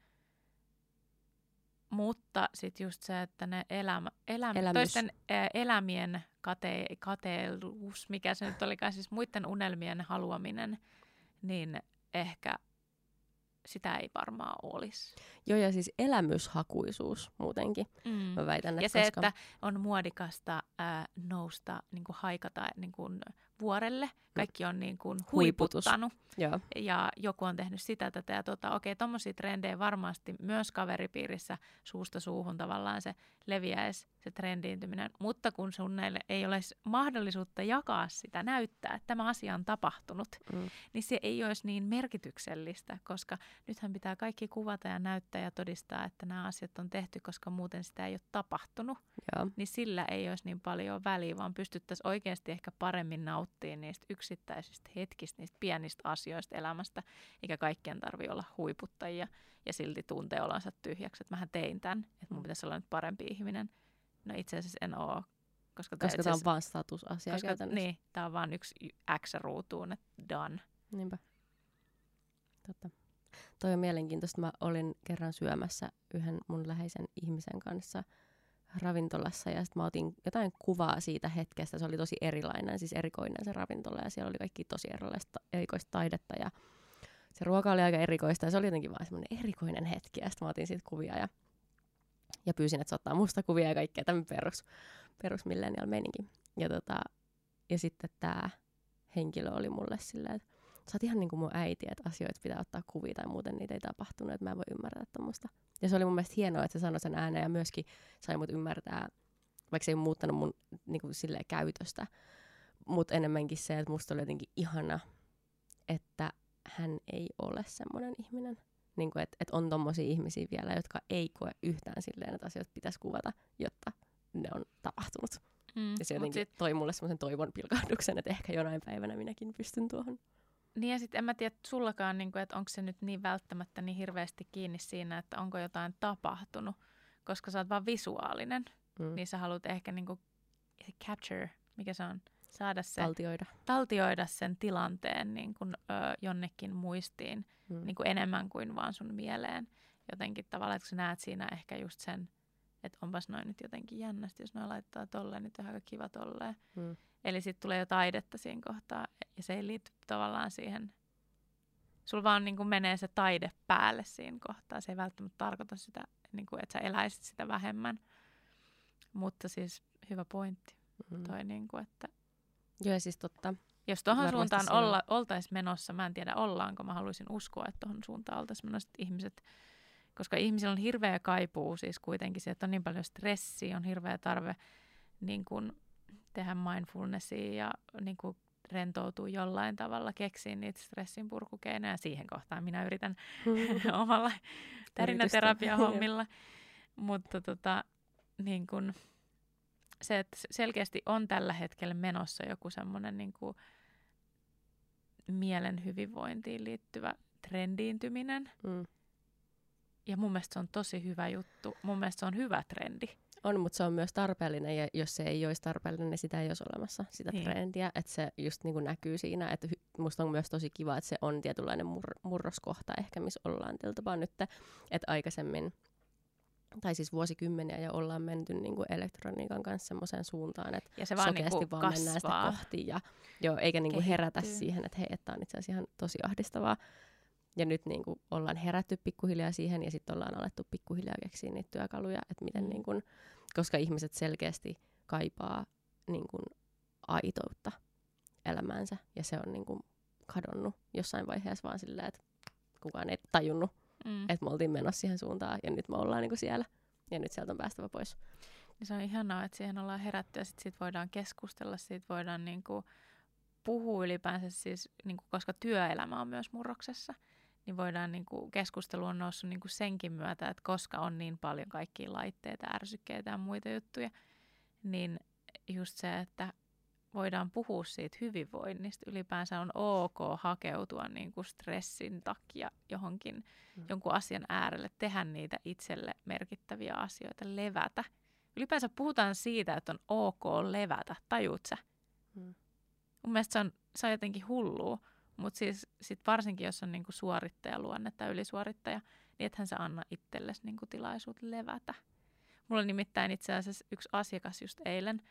Mutta sitten just se, että ne elämä, elämä, Elämys. toisten elämien kate, kateellisuus, mikä se nyt olikaan, siis muiden unelmien haluaminen, niin ehkä sitä ei varmaan olisi. Joo, ja siis elämyshakuisuus muutenkin. Mm. Mä väitän, että Ja se, koska... että on muodikasta ää, nousta, niin kuin haikata niin kuin vuorelle. Kaikki on niin kuin Huiputus. huiputtanut Joo, ja joku on tehnyt sitä, tätä ja tota. Okei, tommosia trendejä varmasti myös kaveripiirissä suusta suuhun tavallaan se leviäisi, se trendiintyminen. Mutta kun sun ei ole mahdollisuutta jakaa sitä, näyttää, että tämä asia on tapahtunut, mm. niin se ei olisi niin merkityksellistä, koska nythän pitää kaikki kuvata ja näyttää ja todistaa, että nämä asiat on tehty, koska muuten sitä ei ole tapahtunut joo. niin sillä ei olisi niin paljon väliä, vaan pystyttäisiin oikeasti ehkä paremmin nauttimaan niistä yksittäisistä hetkistä, niistä pienistä asioista elämästä, eikä kaikkien tarvitse olla huiputtajia ja silti tuntee olonsa tyhjäksi, että mähän tein tämän, että mun Mm. pitäisi olla nyt parempi ihminen. No itse asiassa en ole, koska, Koska tämä on vaan statusasia koska, käytännössä. niin, tämä on vaan yksi X ruutuun, että done. Niinpä. Totta. Toi on mielenkiintoista. Mä olin kerran syömässä yhden mun läheisen ihmisen kanssa ravintolassa ja sitten mä otin jotain kuvaa siitä hetkestä. Se oli tosi erilainen, siis erikoinen se ravintola ja siellä oli kaikki tosi erilaista, erikoista taidetta ja se ruoka oli aika erikoista ja se oli jotenkin vaan semmoinen erikoinen hetki ja sitten mä otin siitä kuvia ja, ja pyysin, että se ottaa musta kuvia ja kaikkea tämmöinen perus, perus millennial meininki. Ja, tota, ja sitten tämä henkilö oli mulle silleen, että sä oot ihan niin kuin mun äiti, että asioita pitää ottaa kuvia tai muuten niitä ei tapahtunut, että mä en voi ymmärtää tuommoista. Ja se oli mun mielestä hienoa, että se sanoi sen ääneen ja myöskin sai mut ymmärtää, vaikka se ei muuttanut mun niin kuin silleen, käytöstä, mutta enemmänkin se, että musta oli jotenkin ihana, että hän ei ole semmoinen ihminen. Niin kuin, että, että on tommosia ihmisiä vielä, jotka ei koe yhtään silleen, että asioita pitäisi kuvata, jotta ne on tapahtunut. Mm. Ja se jotenkin sit, toi mulle semmoisen toivon pilkahduksen, että ehkä jonain päivänä minäkin pystyn tuohon. niin ja sitten en mä tiedä sullakaan, niin kuin, että onko se nyt niin välttämättä niin hirveästi kiinni siinä, että onko jotain tapahtunut, koska sä oot vaan visuaalinen. Mm. niin sä haluat ehkä niinku capture, mikä se on, saada se, Taltioida. taltioida sen tilanteen niin kuin, ö, jonnekin muistiin Mm. niin kuin enemmän kuin vaan sun mieleen. Jotenkin tavallaan, että kun sä näet siinä ehkä just sen, että onpas noin nyt jotenkin jännästi, jos noin laittaa tolleen, nyt on aika kiva tolleen. Mm. Eli sitten tulee jo taidetta siinä kohtaa, ja se ei liity tavallaan siihen, sulla vaan niin kuin menee se taide päälle siinä kohtaa. Se ei välttämättä tarkoita sitä, niin kuin, että sä eläisit sitä vähemmän. Mutta siis hyvä pointti Mm. toi, niin kuin, että Joo, siis totta. jos tuohon suuntaan olla, oltaisiin menossa, mä en tiedä ollaanko, mä haluaisin uskoa, että tuohon suuntaan oltaisiin menossa, että ihmiset, koska ihmisillä on hirveä kaipuu siis kuitenkin, se, että on niin paljon stressiä, on hirveä tarve niin kuin tehdä mindfulnessia ja niin kuin rentoutua jollain tavalla, keksiä niitä stressin purkukeinoja. Siihen kohtaan minä yritän omalla tärinäterapiahommilla. Mutta tota, niin kun, se, että selkeästi on tällä hetkellä menossa joku semmoinen niin kuin mielen hyvinvointiin liittyvä trendiintyminen. Mm. Ja mun mielestä se on tosi hyvä juttu. Mun mielestä se on hyvä trendi. On, mutta se on myös tarpeellinen, ja jos se ei olisi tarpeellinen, niin sitä ei olisi olemassa, sitä Niin. trendiä. Että se just niin kuin näkyy siinä, että musta on myös tosi kiva, että se on tietynlainen mur- murroskohta ehkä, missä ollaan tällä tapaa nyt. Että aikaisemmin, tai siis vuosikymmeniä jo ollaan menty niin kuin elektroniikan kanssa semmoiseen suuntaan, että Ja se vaan niin sokeasti kuin vaan mennään sitä kasvaa. kohti. Ja, joo, eikä niin kuin herätä siihen, että hei, että on itse asiassa ihan tosi ahdistavaa. Ja nyt niin kuin ollaan herätty pikkuhiljaa siihen ja sitten ollaan alettu pikkuhiljaa keksiä niitä työkaluja, että miten Mm. niin kuin koska ihmiset selkeästi kaipaa niin kuin, aitoutta elämäänsä ja se on niin kuin, kadonnut jossain vaiheessa vaan silleen, että kukaan ei tajunnut, mm. että me oltiin menossa siihen suuntaan ja nyt me ollaan niin kuin, siellä ja nyt sieltä on päästävä pois. Se on ihanaa, että siihen ollaan herätty ja sit siitä voidaan keskustella, siitä voidaan niin kuin, puhua ylipäänsä, siis, niin kuin, koska työelämä on myös murroksessa, niin voidaan niin kuin, keskustelu on noussut niin kuin senkin myötä, että koska on niin paljon kaikkia laitteita, ärsykkeitä ja muita juttuja, niin just se, että voidaan puhua siitä hyvinvoinnista. Ylipäänsä on ok hakeutua niin kuin stressin takia johonkin mm. jonkun asian äärelle, tehdä niitä itselle merkittäviä asioita, levätä. Ylipäänsä puhutaan siitä, että on ok levätä, tajuut sä? Mm. Mun mielestä se on, se on jotenkin hullua, mutta siis sit varsinkin, jos on niinku suorittajaluonne tai ylisuorittaja, niin ethän sä anna itsellesi niinku tilaisuutta levätä. Mulla on nimittäin itse asiassa yksi asiakas just eilen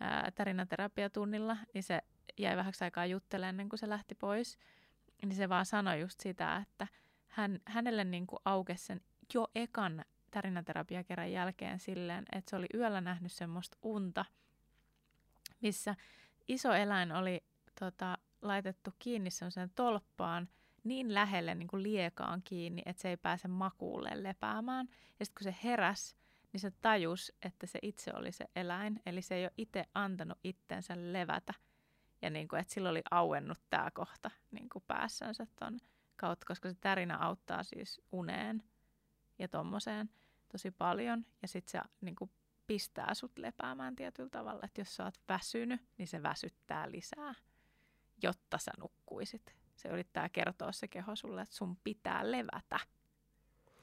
ää, tarinaterapiatunnilla, niin se jäi vähäksi aikaa juttelemaan ennen kuin se lähti pois. Niin se vaan sanoi just sitä, että hän, hänelle niinku aukesi sen jo ekan tarinaterapiakerran jälkeen silleen, että se oli yöllä nähnyt semmoista unta, missä iso eläin oli tota, laitettu kiinni semmoiseen tolppaan niin lähelle niin kuin liekaan kiinni, että se ei pääse makuulle lepäämään. Ja sitten kun se heräs, niin se tajus, että se itse oli se eläin. Eli se ei ole itse antanut itsensä levätä. Ja niin kuin, että sillä oli auennut tämä kohta niin kuin päässänsä ton kautta, koska se tärinä auttaa siis uneen ja tommoseen tosi paljon. Ja sitten se niin kuin pistää sut lepäämään tietyllä tavalla, että jos sä oot väsynyt, niin se väsyttää lisää, jotta sä nukkuisit. Se yrittää kertoa se keho sulle, että sun pitää levätä.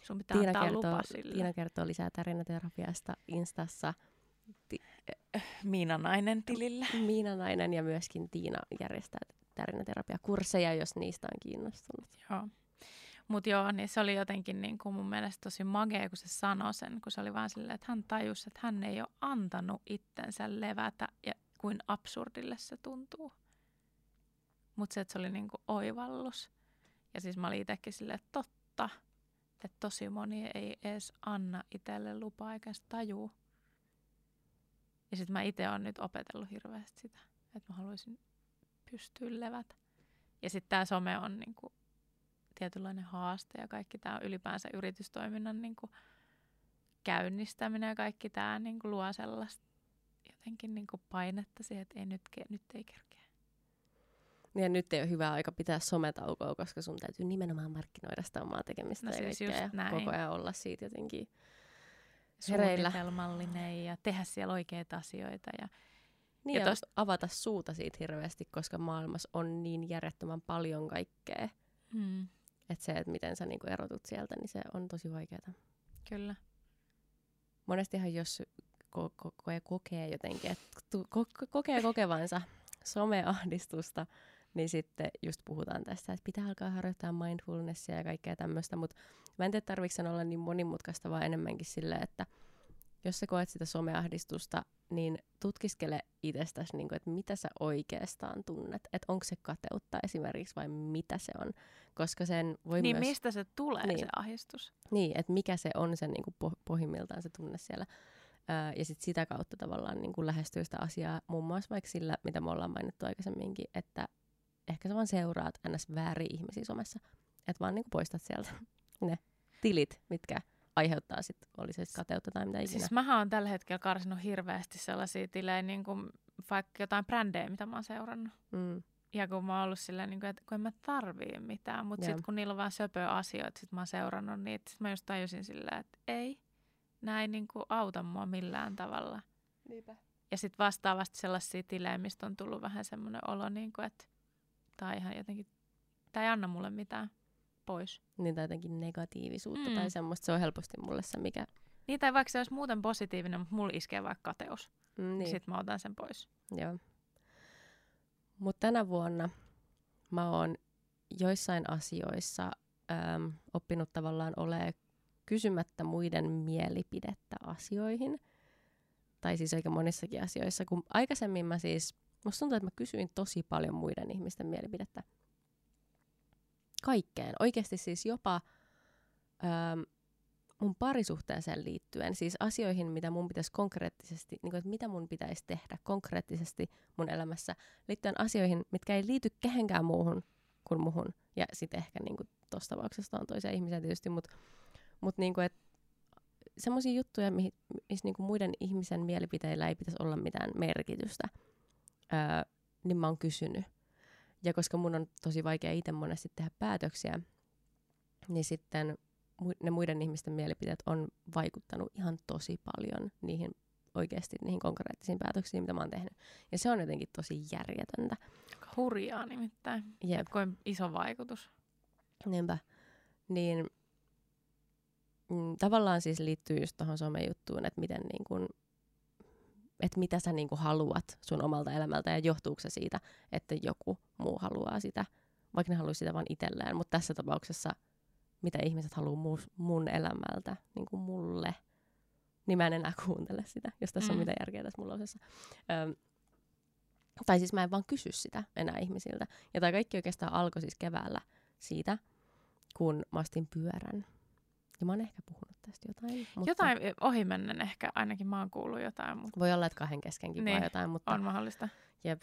Sun pitää Tiina antaa kertoo, lupa sille. Tiina kertoo lisää tarinaterapiasta Instassa. Ti- Miina Nainen tilillä. Miina Nainen ja myöskin Tiina järjestää tarinaterapiakursseja, jos niistä on kiinnostunut. Joo. Mutta joo, niin se oli jotenkin niin kuin mun mielestä tosi magea, kun se sanoi sen, kun se oli vaan silleen, että hän tajusi, että hän ei ole antanut itsensä levätä ja kuin absurdille se tuntuu. Mutta se, että se oli niin kuin oivallus. Ja siis mä olin itsekin silleen, että totta, että tosi moni ei edes anna itselle lupaa eikä tajuu. Ja sitten mä itse olen nyt opetellut hirveästi sitä, että mä haluaisin pystyä levätä. Ja sitten tämä some on niinku tietynlainen haaste ja kaikki tämä ylipäänsä yritystoiminnan niinku käynnistäminen ja kaikki tämä niinku luo sellaista jotenkin niinku painetta siihen, että ei nyt, nyt ei kerkeä. Ja nyt ei ole hyvä aika pitää sometaukoa, koska sun täytyy nimenomaan markkinoida sitä omaa tekemistä No ja, siis ja näin. koko ajan olla siitä jotenkin hereillä. Suunnitelmallinen ja tehdä siellä oikeita asioita. Ja, Niin, Ja ja, tosta- avata suuta siitä hirveästi, koska maailmassa on niin järjettömän paljon kaikkea. mm, Että se, että miten sä niinku erotut sieltä, niin se on tosi vaikeaa. kyllä. Monestihan jos ko- ko- ko- kokee jotenkin, että tu- ko- kokee kokevansa someahdistusta, niin sitten just puhutaan tästä, että pitää alkaa harjoittaa mindfulnessia ja kaikkea tämmöistä, mutta mä en tiedä tarvitsen sen olla niin monimutkaista, vaan enemmänkin sille, että jos sä koet sitä someahdistusta, niin tutkiskele itsestäsi, niin kuin, että mitä sä oikeastaan tunnet. Että onko se kateutta esimerkiksi vai mitä se on. Koska sen voi Niin myös... mistä se tulee Niin. se ahdistus? Niin, että mikä se on se niin kuin poh- pohjimmiltaan se tunne siellä. Ää, ja sitten sitä kautta tavallaan niin kuin lähestyy sitä asiaa muun muassa vaikka sillä, mitä me ollaan mainittu aikaisemminkin, että ehkä sä vaan seuraat ns. vääriä ihmisiä somessa. Että vaan niin kuin poistat sieltä ne tilit, mitkä aiheuttaa sit, oli se kateutta tai mitä ikinä. Siis mähän on tällä hetkellä karsinut hirveästi sellaisia tilejä, niin kuin vaikka jotain brändejä, mitä mä oon seurannut. Mm. Ja kun mä oon ollut silleen, niin kuin, että kun en mä tarvii mitään, mutta sitten kun niillä on vaan söpöä asioita, sit mä oon seurannut niitä, sit mä just tajusin silleen, että ei, näin niin kuin auta mua millään tavalla. Niinpä. Ja sitten vastaavasti sellaisia tilejä, mistä on tullut vähän semmoinen olo, niin kuin, että tämä on ihan jotenkin, tämä ei anna mulle mitään pois. Niin tai jotenkin negatiivisuutta Mm. tai semmoista. Se on helposti mulle se, mikä... Niin, tai vaikka se olisi muuten positiivinen, mutta mulla iskee vaikka kateus, Mm, niin. niin. sitten mä otan sen pois. Joo. Mutta tänä vuonna mä oon joissain asioissa äm, oppinut tavallaan olemaan kysymättä muiden mielipidettä asioihin. Tai siis aika monissakin asioissa. Kun aikaisemmin mä siis, musta tuntuu, että mä kysyin tosi paljon muiden ihmisten mielipidettä. Kaikkeen. Oikeasti siis jopa, äm, mun parisuhteeseen liittyen, siis asioihin, mitä mun pitäisi konkreettisesti, niin kuin, että mitä mun pitäisi tehdä konkreettisesti mun elämässä, liittyen asioihin, mitkä ei liity kehenkään muuhun kuin muhun. Ja sitten ehkä niin kuin tuossa tapauksessa on toisia ihmisiä tietysti, mutta mut niin kuin, semmoisia juttuja, missä niin kuin muiden ihmisen mielipiteillä ei pitäisi olla mitään merkitystä, öö, niin mä oon kysynyt. Ja koska mun on tosi vaikea itse monesti tehdä päätöksiä, niin sitten ne muiden ihmisten mielipiteet on vaikuttanut ihan tosi paljon niihin oikeasti niihin konkreettisiin päätöksiin, mitä mä oon tehnyt. Ja se on jotenkin tosi järjetöntä. Hurjaa nimittäin. Jep. Kuin iso vaikutus. Niinpä. Niin mm, tavallaan siis liittyy just tuohon somejuttuun, että miten niin kun, että mitä sä niin haluat sun omalta elämältä ja johtuuko se siitä, että joku muu haluaa sitä, vaikka ne haluaisi sitä vain itselleen. Mutta tässä tapauksessa mitä ihmiset haluaa mu- mun elämältä, niin kuin mulle, niin mä en enää kuuntele sitä, jos tässä mm. on mitään järkeä tässä mulla osassa. Öm, tai siis mä en vaan kysy sitä enää ihmisiltä. Ja tämä kaikki oikeastaan alkoi siis keväällä siitä, kun mä ostin pyörän. Ja mä oon ehkä puhunut tästä jotain. Mutta... Jotain ohimennen ehkä, ainakin mä oon kuullut jotain. Mutta... Voi olla, että kahden keskenkin niin, jotain. Mutta... on mahdollista. Jep.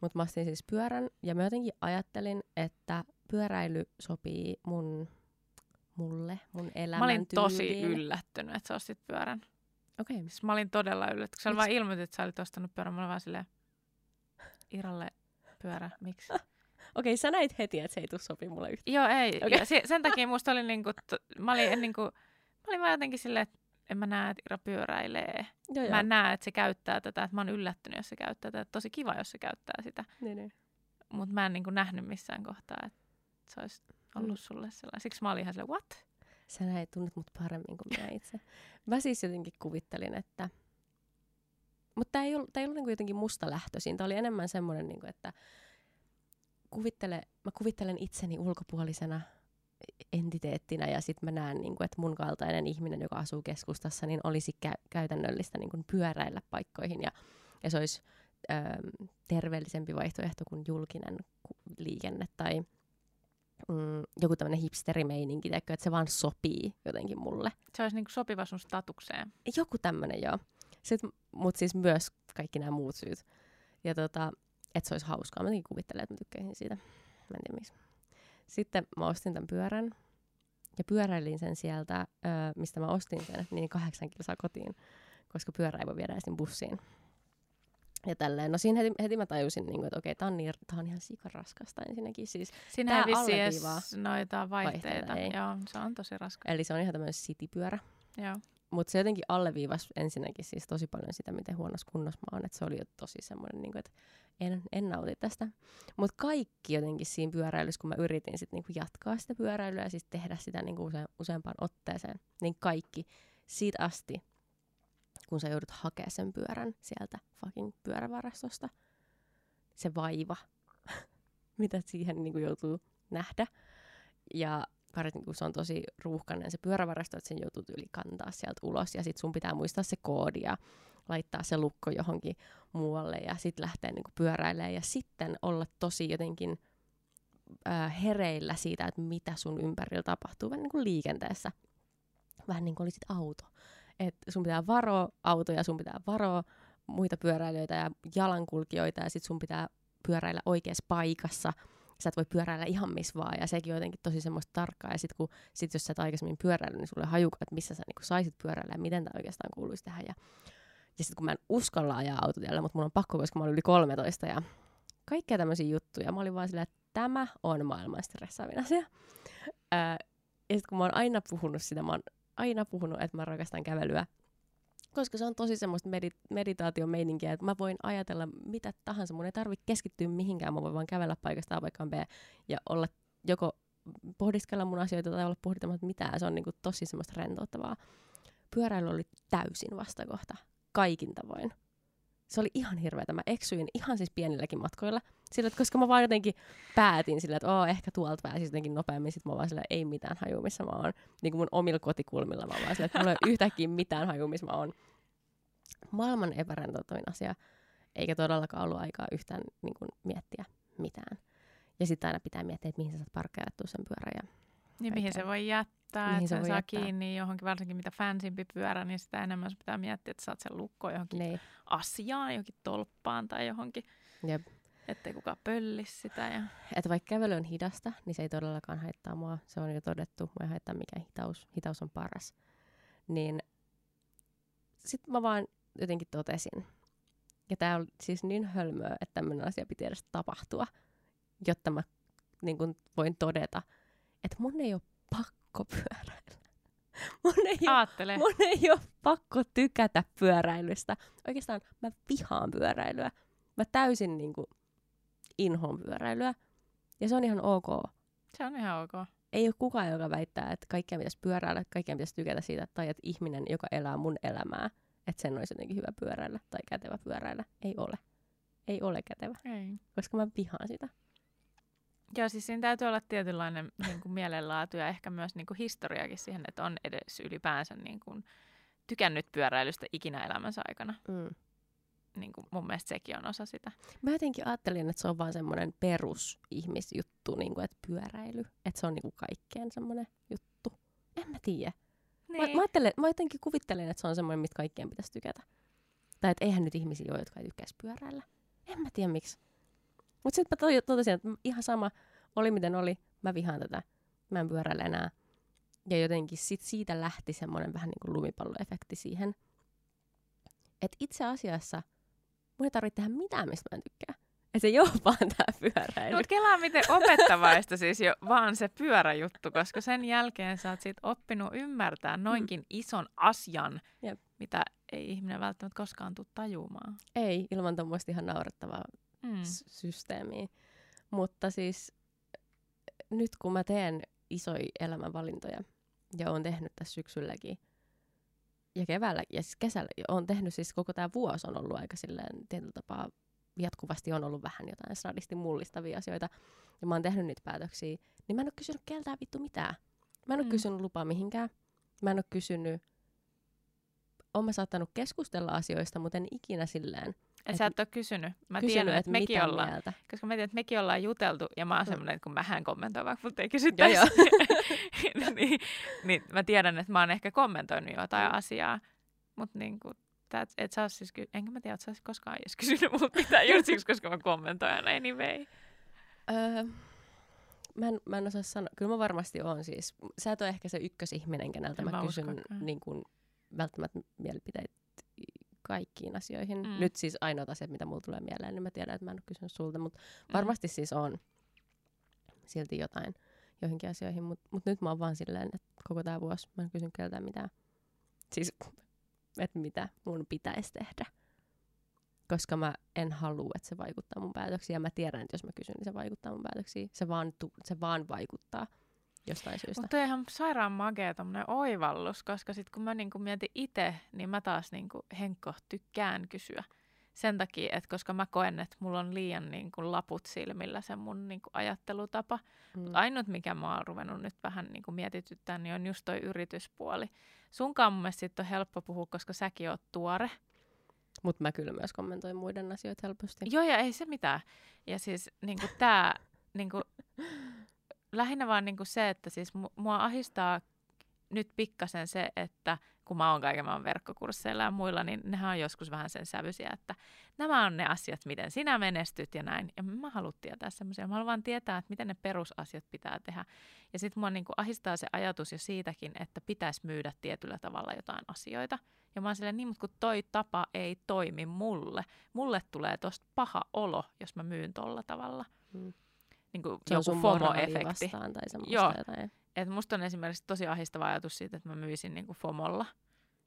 Mutta mä ostin siis pyörän ja mä jotenkin ajattelin, että pyöräily sopii mun mulle, mun elämän Mä olin tosi yllättynyt, että sä ostit pyörän. Okei. Okay. Siis mä olin todella yllättynyt. Kun sä vaan ilmoitit, että sä olit ostanut pyörän, mä olin vaan silleen, Iralle pyörä, miksi? Okei, okay, sä näit heti, että se ei tule sopii mulle yhtään. Joo, ei. Okay. Ja se, sen takia musta oli niinku, t- mä olin, niinku, olin vaan jotenkin silleen, että en mä näe, että Ira pyöräilee. Joo, mä en näe, että se käyttää tätä. Että mä oon yllättynyt, jos se käyttää tätä. Tosi kiva, jos se käyttää sitä. Niin, niin. Mutta mä en niinku nähnyt missään kohtaa, että se olisi ollut mm. sulle sellainen. Siksi mä olin ihan silleen, what? Sä näet, tunnet mut paremmin kuin minä itse. Mä siis jotenkin kuvittelin, että... Mutta tämä ei ollut, tää ei ollut niinku jotenkin musta lähtöisin. Tämä oli enemmän semmoinen, niinku, että kuvittele, mä kuvittelen itseni ulkopuolisena entiteettinä ja sitten mä näen, niin kuin, että mun kaltainen ihminen, joka asuu keskustassa, niin olisi kä- käytännöllistä niin kuin pyöräillä paikkoihin ja, ja se olisi ö, terveellisempi vaihtoehto kuin julkinen liikenne tai mm, joku tämmöinen hipsterimeininki, että se vaan sopii jotenkin mulle. Se olisi niinku sopiva sun statukseen. Joku tämmöinen, joo. Mutta siis myös kaikki nämä muut syyt. Ja tota, että se olisi hauskaa. Mä kuvittelen, että mä tykkäisin siitä. Mä en tiedä miksi. Sitten mä ostin tämän pyörän. Ja pyöräilin sen sieltä, ö, mistä mä ostin sen, niin kahdeksan kilsaa kotiin. Koska pyörä ei voi viedä edes bussiin. Ja tälleen. No siinä heti, heti mä tajusin, niin kuin, että okei, tää on, niin, tää on ihan sikaraskasta ensinnäkin. Siis, siinä ei vissi edes noita vaihteita. vaihteita Joo, se on tosi raskasta. Eli se on ihan tämmöinen citypyörä. Joo. Mutta se jotenkin alleviivasi ensinnäkin siis tosi paljon sitä, miten huonossa kunnossa mä oon. Että se oli jo tosi semmoinen, niin kuin, että en, en nauti tästä. Mutta kaikki jotenkin siinä pyöräilyssä, kun mä yritin sit niinku jatkaa sitä pyöräilyä ja siis tehdä sitä niinku use, useampaan otteeseen, niin kaikki siitä asti kun sä joudut hakemaan sen pyörän sieltä fucking pyörävarastosta. Se vaiva, mitä siihen niin kuin joutuu nähdä. Ja varsinkin kun se on tosi ruuhkainen se pyörävarasto, että sen joutuu yli kantaa sieltä ulos. Ja sit sun pitää muistaa se koodi ja laittaa se lukko johonkin muualle ja sitten lähteä niin pyöräilemään. Ja sitten olla tosi jotenkin äh, hereillä siitä, että mitä sun ympärillä tapahtuu vähän niin kuin liikenteessä. Vähän niin kuin olisit auto että sun pitää varoa autoja, sun pitää varoa muita pyöräilijöitä ja jalankulkijoita ja sit sun pitää pyöräillä oikeassa paikassa. Sä et voi pyöräillä ihan missä vaan ja sekin on jotenkin tosi semmoista tarkkaa. Ja sit, kun, sit jos sä et aikaisemmin pyöräillä, niin sulle hajuka, että missä sä niinku saisit pyöräillä ja miten tämä oikeastaan kuuluisi tehdä. Ja, ja sitten kun mä en uskalla ajaa autotiellä, mutta mun on pakko, koska mä olin yli 13 ja kaikkea tämmöisiä juttuja. Mä olin vaan silleen, että tämä on maailman stressaavin asia. Ja sitten kun mä oon aina puhunut sitä, mä oon aina puhunut, että mä rakastan kävelyä. Koska se on tosi semmoista medit- meditaatiomeininkiä, että mä voin ajatella mitä tahansa. Mun ei tarvitse keskittyä mihinkään, mä voin vaan kävellä paikasta A paikkaan B ja olla joko pohdiskella mun asioita tai olla pohdittamatta mitään. Se on niinku tosi semmoista rentouttavaa. Pyöräily oli täysin vastakohta. Kaikin tavoin se oli ihan hirveätä. Mä eksyin ihan siis pienilläkin matkoilla. Sillä, että koska mä vaan jotenkin päätin sillä, että Oo, ehkä tuolta pääsis jotenkin nopeammin. Sitten mä vaan sillä, ei mitään haju, missä mä oon. Niin kuin mun omilla kotikulmilla mä vaan sillä, että mulla ei yhtäkkiä mitään haju, missä mä oon. Maailman epärentouttavin asia. Eikä todellakaan ollut aikaa yhtään niin kuin, miettiä mitään. Ja sitten aina pitää miettiä, että mihin sä saat parkkeerattua sen pyörän. Ja Niin mihin se voi jättää, Mihin että se sen voi saa jättää. kiinni johonkin, varsinkin mitä fansimpi pyörä, niin sitä enemmän sun pitää miettiä, että saat sen lukkoon johonkin Niin, asiaan, johonkin tolppaan tai johonkin, jep. ettei kukaan pöllis sitä. Ja... Että vaikka kävely on hidasta, niin se ei todellakaan haittaa mua. Se on jo todettu. Mua ei haittaa mikään hitaus. Hitaus on paras. Niin sitten mä vaan jotenkin totesin. Ja tää on siis niin hölmöä, että tämmöinen asia piti edes tapahtua, jotta mä niin kun voin todeta, että mun ei ole pakko pyöräillä. Mun ei ole Mun ei ole pakko tykätä pyöräilystä. Oikeastaan mä vihaan pyöräilyä. Mä täysin niinku inhoon pyöräilyä. Ja se on ihan ok. se on ihan ok. Ei ole kukaan, joka väittää, että kaikkea pitäisi pyöräillä, kaikkea pitäisi tykätä siitä, tai että ihminen, joka elää mun elämää, että sen olisi jotenkin hyvä pyöräillä tai kätevä pyöräillä. Ei ole. Ei ole kätevä, Ei. koska mä vihaan sitä. Joo, siis siinä täytyy olla tietynlainen niin kuin mielenlaatu ja ehkä myös niin kuin historiakin siihen, että on edes ylipäänsä niin kuin, tykännyt pyöräilystä ikinä elämänsä aikana. Mm. Niin kuin, mun mielestä sekin on osa sitä. Mä jotenkin ajattelin, että se on vaan semmoinen perusihmisjuttu, niin kuin, että pyöräily. Että se on niin kuin kaikkeen semmoinen juttu. En mä tiedä. Mä, mä, ajattelen, mä jotenkin kuvittelen, että se on semmoinen, mistä kaikkien pitäisi tykätä. Tai että eihän nyt ihmisiä ole, jotka ei tykkäisi pyöräillä. En mä tiedä miksi. Mutta sitten mä to- totesin, että ihan sama oli miten oli. Mä vihaan tätä. Mä en pyöräile enää. Ja jotenkin sit siitä lähti semmoinen vähän niin kuin lumipalloefekti siihen. Että itse asiassa mun ei tarvitse tehdä mitään, mistä mä en tykkää. Että se ei ole vaan tää pyöräily. Mutta kelaa miten opettavaista siis jo vaan se pyöräjuttu, koska sen jälkeen sä oot sit oppinut ymmärtää noinkin ison asian, Jep. mitä ei ihminen välttämättä koskaan tule tajumaan. Ei, ilman tuommoista ihan naurettavaa Mm. s- systeemiä. Mutta siis nyt kun mä teen isoja elämänvalintoja ja oon tehnyt tässä syksylläkin ja keväällä ja siis kesällä oon tehnyt siis koko tämä vuosi on ollut aika silleen tietyllä tapaa jatkuvasti on ollut vähän jotain snadisti mullistavia asioita ja mä oon tehnyt niitä päätöksiä, niin mä en ole kysynyt keltään vittu mitään. Mä en ole Mm. mm. kysynyt lupaa mihinkään. Mä en ole kysynyt, oon mä saattanut keskustella asioista, mutta en ikinä silleen Et Et sä et ole kysynyt. Mä kysynyt, tiedän, että mekin mitä ollaan, mieltä. koska mä tiedän, että mekin ollaan juteltu, ja mä oon Mm. semmoinen, että kun mähän kommentoin, vaikka multa ei kysyttäisi, joo. niin, niin mä tiedän, että mä oon ehkä kommentoinut jotain Mm. asiaa, mutta niin kuin, tää, et sä siis, ky- enkä mä tiedä, että sä olisit koskaan edes kysynyt multa mitään, just siksi, koska mä kommentoin aina anyway. Öö, mä, en, mä en osaa sanoa. Kyllä mä varmasti oon siis. Sä et ole ehkä se ykkösihminen, keneltä En mä, mä kysyn niin kuin, välttämättä mielipiteitä kaikkiin asioihin. Mm. Mm. Nyt siis ainoat asiat, mitä mulla tulee mieleen, niin mä tiedän, että mä en ole kysynyt sulta, mutta varmasti siis on silti jotain joihinkin asioihin, mutta mut nyt mä oon vaan silleen, että koko tämä vuosi mä en kysynyt keltään mitään. Siis, että mitä mun pitäisi tehdä. Koska mä en halua, että se vaikuttaa mun päätöksiin. Ja mä tiedän, että jos mä kysyn, niin se vaikuttaa mun päätöksiin. Se vaan, tu- se vaan vaikuttaa jostain syystä. Mutta ihan sairaan magea tommonen oivallus, koska sit kun mä niinku mietin itse, niin mä taas niinku Henkko tykkään kysyä. Sen takia, että koska mä koen, että mulla on liian niinku laput silmillä se mun niinku ajattelutapa. Mm. Mut ainut, mikä mä oon ruvennut nyt vähän niinku mietityttää, niin on just toi yrityspuoli. Sunkaan mun mielestä on helppo puhua, koska säkin oot tuore. Mutta mä kyllä myös kommentoin muiden asioita helposti. Joo, ja ei se mitään. Ja siis niinku tää, niinku, lähinnä vaan niinku se, että siis mu- mua ahistaa nyt pikkasen se, että kun mä oon kaiken maailman verkkokursseilla ja muilla, niin nehän on joskus vähän sen sävyisiä, että nämä on ne asiat, miten sinä menestyt ja näin. Ja mä haluan tietää semmoisia. Mä haluan tietää, että miten ne perusasiat pitää tehdä. Ja sitten mua niinku ahistaa se ajatus jo siitäkin, että pitäisi myydä tietyllä tavalla jotain asioita. Ja mä oon silleen, niin, mutta kun toi tapa ei toimi mulle. Mulle tulee tosta paha olo, jos mä myyn tolla tavalla. Mm. Niin kuin Se joku FOMO-efekti. tai semmoista Joo. jotain. Et musta on esimerkiksi tosi ahistava ajatus siitä, että mä myisin niin kuin FOMolla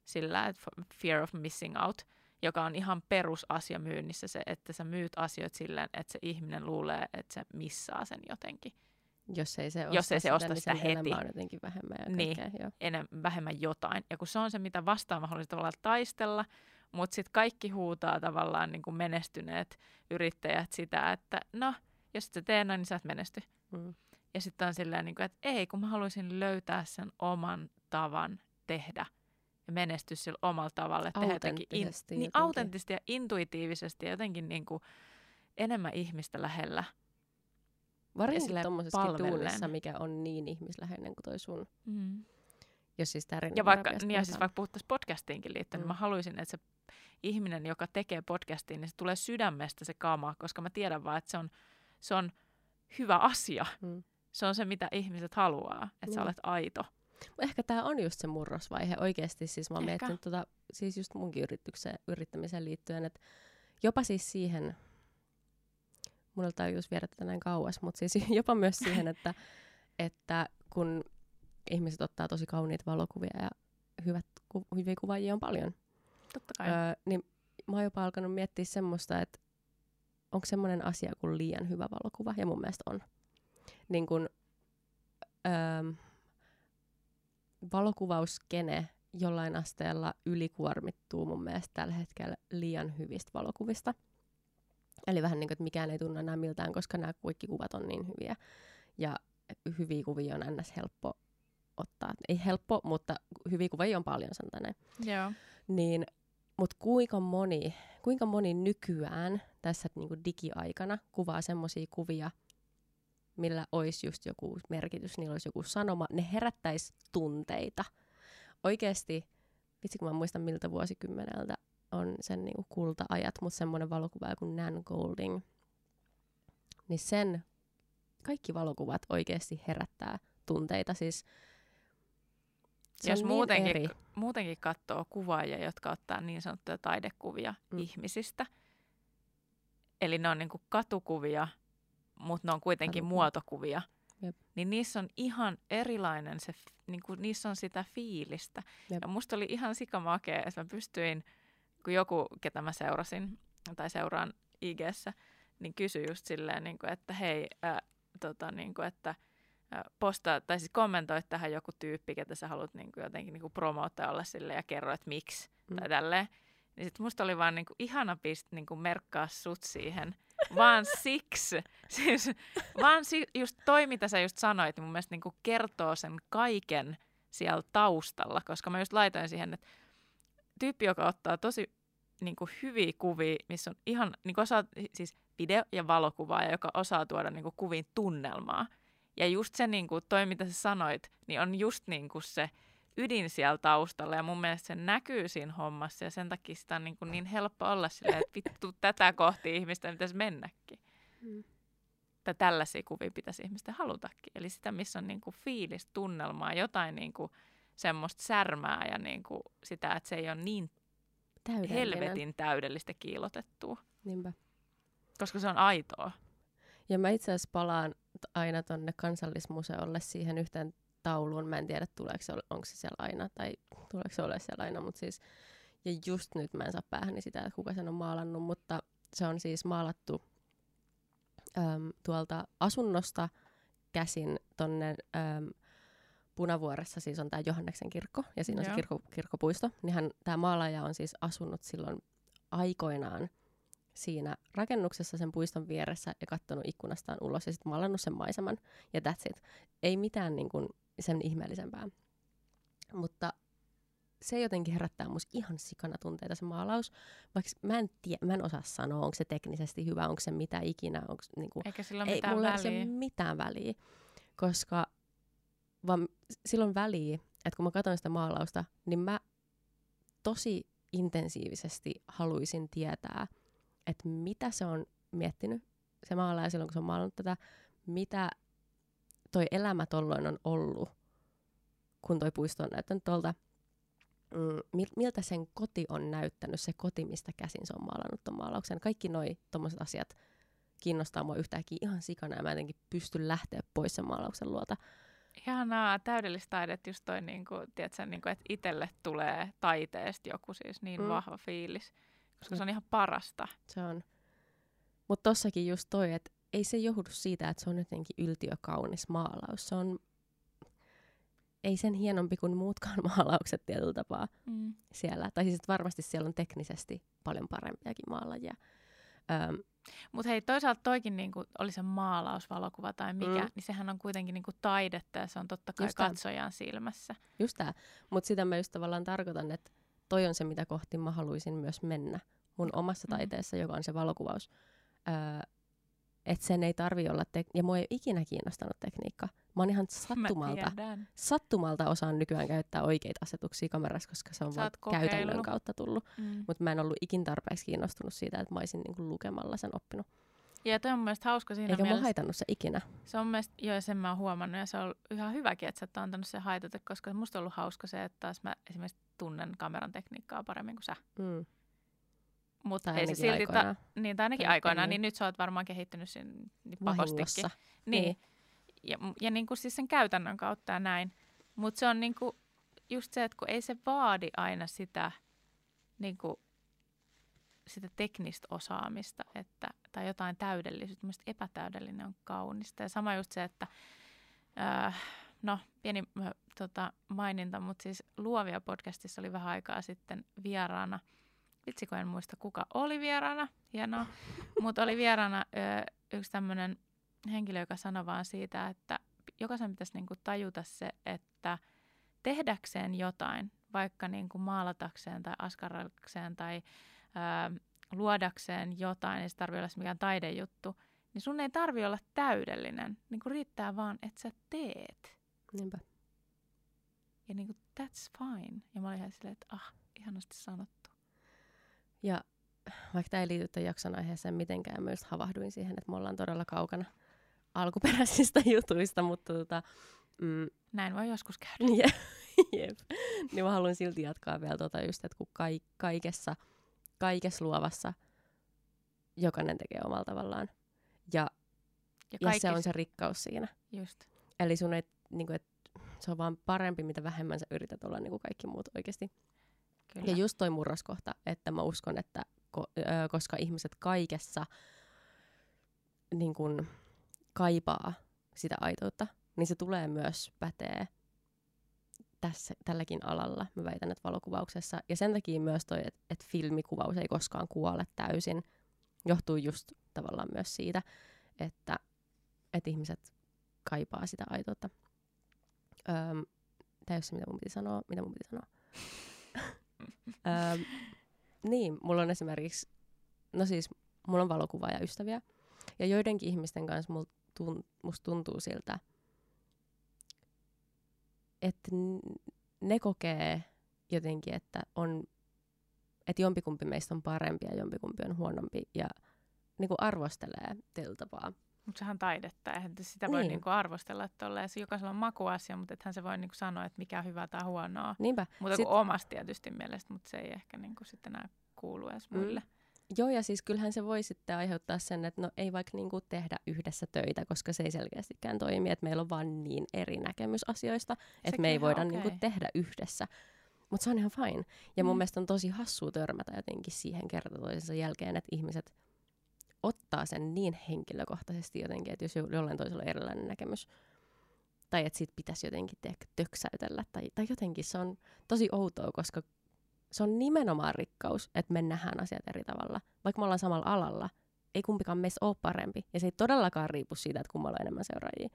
sillä, että fear of missing out, joka on ihan perusasia myynnissä se, että sä myyt asioita silleen, että se ihminen luulee, että se missaa sen jotenkin. Jos ei se osta, Jos ei se osta niin sitä sen heti. elämä on jotenkin vähemmän ja Niin. kaikkea. Joo. enem, vähemmän jotain. Ja kun se on se, mitä vastaan mä haluaisin tavallaan taistella, mutta sitten kaikki huutaa tavallaan niin kuin menestyneet yrittäjät sitä, että no, jos et sä tee noin, niin sä et menesty. Mm. Ja sitten on silleen, niin kuin, että ei, kun mä haluaisin löytää sen oman tavan tehdä ja menestyä sillä omalla tavalla. Tehdä jotenkin in, Autenttisesti niin jotenkin. autenttisesti ja intuitiivisesti ja jotenkin niin kuin enemmän ihmistä lähellä. Varsinkin tuommoisessa duunissa, mikä on niin ihmisläheinen kuin toi sun. Mm. Jos siis Ja vaikka, niin ja siis vaikka puhuttaisiin podcastiinkin liittyen, mm. niin Mm. mä haluaisin, että se ihminen, joka tekee podcastiin, niin se tulee sydämestä se kama, koska mä tiedän vaan, että se on, se on hyvä asia. Mm. Se on se, mitä ihmiset haluaa, että sä Niin. olet aito. Ehkä tämä on just se murrosvaihe oikeasti. Siis mä oon Ehkä. miettinyt tota, siis just munkin yritykseen, yrittämiseen liittyen, että jopa siis siihen, mun oli tajus viedä tätä näin kauas, mutta siis jopa myös siihen, että, että kun ihmiset ottaa tosi kauniita valokuvia ja hyvät, ku, hyviä kuvaajia on paljon, Totta kai. öö, niin mä oon jopa alkanut miettiä semmoista, että onko semmoinen asia kuin liian hyvä valokuva, ja mun mielestä on. Niin kun, öö, valokuvauskene jollain asteella ylikuormittuu mun mielestä tällä hetkellä liian hyvistä valokuvista. Eli vähän niin kuin, että mikään ei tunnu enää miltään, koska nämä kaikki kuvat on niin hyviä. Ja hyviä kuvia on ns. helppo ottaa. Ei helppo, mutta hyviä kuvia on paljon, sanotaan näin. Joo. Niin, mutta kuinka moni, kuinka moni nykyään tässä niinku digiaikana kuvaa semmoisia kuvia, millä olisi just joku merkitys, niillä olisi joku sanoma, ne herättäisi tunteita. Oikeasti, vitsi kun mä muistan miltä vuosikymmeneltä on sen niinku kulta-ajat, mutta semmoinen valokuva kuin Nan Golding, niin sen kaikki valokuvat oikeasti herättää tunteita. Siis se Jos on muutenkin, niin eri. muutenkin katsoo kuvaajia, jotka ottaa niin sanottuja taidekuvia mm. Ihmisistä, eli ne on niinku katukuvia, mutta ne on kuitenkin Katukuvia. muotokuvia, Jep. niin niissä on ihan erilainen se, f- niinku, niissä on sitä fiilistä. Jep. Ja musta oli ihan sikamakea, että mä pystyin, kun joku, ketä mä seurasin tai seuraan IGssä, niin kysyi just silleen, niin kuin, että hei, ää, tota, niin kuin, että postaa, tai siis kommentoi tähän joku tyyppi, ketä sä haluat niin kuin, jotenkin niin kuin promoottaa olla sille ja kerro, että miksi, Mm. tai tälleen. Niin sit musta oli vaan niin kuin, ihana pist, niin kuin merkkaa sut siihen, vaan siksi. Siis, vaan si- just toi, mitä sä just sanoit, niin mun mielestä niin kuin kertoo sen kaiken siellä taustalla, koska mä just laitoin siihen, että tyyppi, joka ottaa tosi niin kuin hyviä kuvia, missä on ihan, niin kuin osaa, siis video- ja valokuvaa, ja joka osaa tuoda niin kuin kuviin tunnelmaa. Ja just se, niin kuin, toi mitä sä sanoit, niin on just niin kuin se ydin siellä taustalla, ja mun mielestä se näkyy siinä hommassa, ja sen takia sitä on niin, kuin niin helppo olla silleen, että vittu tätä kohti ihmistä pitäisi mennäkin. Mm. Tai tällaisia kuvia pitäisi ihmisten halutakin. Eli sitä, missä on niin kuin fiilis, tunnelmaa, jotain niin kuin semmoista särmää ja niin kuin sitä, että se ei ole niin helvetin täydellistä kiilotettua, Niinpä. koska se on aitoa. Ja mä itse asiassa palaan aina tonne kansallismuseolle siihen yhteen tauluun. Mä en tiedä, tuleeko se, onko se siellä aina tai tuleeko se ole siellä aina, mutta siis ja just nyt mä en saa päähäni sitä, että kuka sen on maalannut, mutta se on siis maalattu äm, tuolta asunnosta käsin tonne äm, Punavuoressa siis on tämä Johanneksen kirkko ja siinä on Joo. se kirkko, kirkkopuisto. Niin tämä maalaaja on siis asunut silloin aikoinaan siinä rakennuksessa sen puiston vieressä ja katsonut ikkunastaan ulos ja sitten maalannut sen maiseman. Ja that's it. Ei mitään niin kuin, sen ihmeellisempää. Mutta se jotenkin herättää musta ihan sikana tunteita se maalaus. Vaikka mä en, tie, mä en osaa sanoa, onko se teknisesti hyvä, onko se mitä ikinä. Onko, niin kuin, Eikä sillä ole ei, mitään mulla ei väliä. ole mitään väliä, koska vaan silloin väliä, että kun mä katson sitä maalausta, niin mä tosi intensiivisesti haluaisin tietää, että mitä se on miettinyt, se maalaaja silloin, kun se on maalannut tätä, mitä toi elämä tolloin on ollut, kun toi puisto on näyttänyt tuolta, mm, mil- miltä sen koti on näyttänyt, se koti, mistä käsin se on maalannut ton maalauksen. Kaikki noi tommoset asiat kiinnostaa mua yhtäkkiä ihan sikana ja mä jotenkin pystyn lähteä pois sen maalauksen luota. Ihanaa, täydellistä taidetta, just toi, niin kuin, tiedätkö, niin kuin, että itselle tulee taiteesta joku siis niin mm. vahva fiilis, koska se on ihan parasta. Se on. Mutta tossakin just toi, että ei se johdu siitä, että se on jotenkin yltiökaunis maalaus. Se on, ei sen hienompi kuin muutkaan maalaukset tietyllä tapaa Mm. siellä. Tai siis varmasti siellä on teknisesti paljon parempiakin maalaajia. Öm, Mutta hei, toisaalta toikin niinku, oli se maalaus, valokuva tai mikä, Mm. mm. niin sehän on kuitenkin niinku taidetta ja se on totta kai Just tää. katsojan silmässä. just tää. Mutta sitä mä just tavallaan tarkoitan, että toi on se, mitä kohti mä haluaisin myös mennä mun omassa Mm. taiteessa, joka on se valokuvaus. Öö, että sen ei tarvi olla, tek- ja mua ei ikinä kiinnostanut tekniikka. Mä oon ihan sattumalta, sattumalta osaan nykyään käyttää oikeita asetuksia kamerassa, koska se on Sä vaan oot kokeillut. käytännön kautta tullut. Mm. Mutta mä en ollut ikin tarpeeksi kiinnostunut siitä, että mä olisin niinku lukemalla sen oppinut. Ja toi on mun mielestä hauska siinä Eikä mua mielessä. haitannut se ikinä. Se on mielestä, joo, sen mä oon huomannut ja se on ihan hyväkin, että sä et ole antanut sen haitata, koska musta on ollut hauska se, että taas mä esimerkiksi tunnen kameran tekniikkaa paremmin kuin sä. Mm. Mutta ei se silti, ta- niin, tai ainakin aikoinaan, niin. nyt sä oot varmaan kehittynyt siinä niin pakostikin. Vahingossa. Niin. Niin. Ja, ja niin kuin siis sen käytännön kautta ja näin. Mutta se on niin kuin just se, että kun ei se vaadi aina sitä, niin kuin, sitä teknistä osaamista että, tai jotain täydellisyyttä. Mielestäni epätäydellinen on kaunista. Ja sama just se, että äh, no pieni tota, maininta, mutta siis Luovia podcastissa oli vähän aikaa sitten vieraana. Vitsi, kun en muista kuka oli vieraana, hienoa. Mutta oli vieraana ö, yksi tämmöinen henkilö, joka sanoi vaan siitä, että jokaisen pitäisi niinku tajuta se, että tehdäkseen jotain, vaikka niinku maalatakseen tai askarrakseen tai ö, luodakseen jotain, ei se tarvitse olla mikään taidejuttu, niin sun ei tarvi olla täydellinen. Niinku riittää vaan, että sä teet. Niinpä. Ja niinku that's fine. Ja mä olin ihan silleen, että ah, ihanasti sanottu. Ja vaikka tämä ei liity tämän jakson aiheeseen mitenkään, myös havahduin siihen, että me ollaan todella kaukana alkuperäisistä jutuista, mutta tota, mm, Näin voi joskus käydä. jep, jep. niin mä haluan silti jatkaa vielä tota just, että kun kai, kaikessa, kaikessa luovassa jokainen tekee omalla tavallaan. Ja, Ja, ja se on se rikkaus siinä. Just. Eli sun ei, niin kuin, et, se on vaan parempi, mitä vähemmän sä yrität olla niin kuin kaikki muut oikeasti. Kyllä. Ja just toi murroskohta, että mä uskon, että ko, ö, koska ihmiset kaikessa niin kun, kaipaa sitä aitoutta, niin se tulee myös pätee tässä, tälläkin alalla, mä väitän, että valokuvauksessa. Ja sen takia myös toi, että et filmikuvaus ei koskaan kuole täysin, johtuu just tavallaan myös siitä, että et ihmiset kaipaa sitä aitoutta. Öm, se, mitä mun piti sanoa. Mitä mun piti sanoa? Öm, niin, mulla on esimerkiksi, no siis, mulla on valokuvaajaystäviä. Ja joidenkin ihmisten kanssa mul tun, musta tuntuu siltä, että ne kokee jotenkin, että on, että jompikumpi meistä on parempi ja jompikumpi on huonompi ja niin kuin arvostelee tällä tapaa. Mutta sehän on taidetta, eihän sitä voi Niin. niinku arvostella, että tolleen. se jokaisella on makuasia, mutta ethän se voi niinku sanoa, että mikä on hyvää tai huonoa. Niinpä. Mutta Sit- kuin omasta tietysti mielestä, mutta se ei ehkä niinku sitten enää kuulu edes Mm. muille. Joo, ja siis kyllähän se voi sitten aiheuttaa sen, että no ei vaikka niinku tehdä yhdessä töitä, koska se ei selkeästikään toimi, että meillä on vaan niin eri näkemys asioista, että me ei voida okei. niinku tehdä yhdessä. Mutta se on ihan fine. Ja mun Mm. mielestä on tosi hassua törmätä jotenkin siihen kerta toisensa jälkeen, että ihmiset ottaa sen niin henkilökohtaisesti jotenkin, että jos jo- jollain toisella on erilainen näkemys. Tai että siitä pitäisi jotenkin tiedätkö, töksäytellä. Tai, tai jotenkin se on tosi outoa, koska se on nimenomaan rikkaus, että me nähdään asiat eri tavalla. Vaikka me ollaan samalla alalla, ei kumpikaan meistä ole parempi. Ja se ei todellakaan riipu siitä, että kummalla on enemmän seuraajia.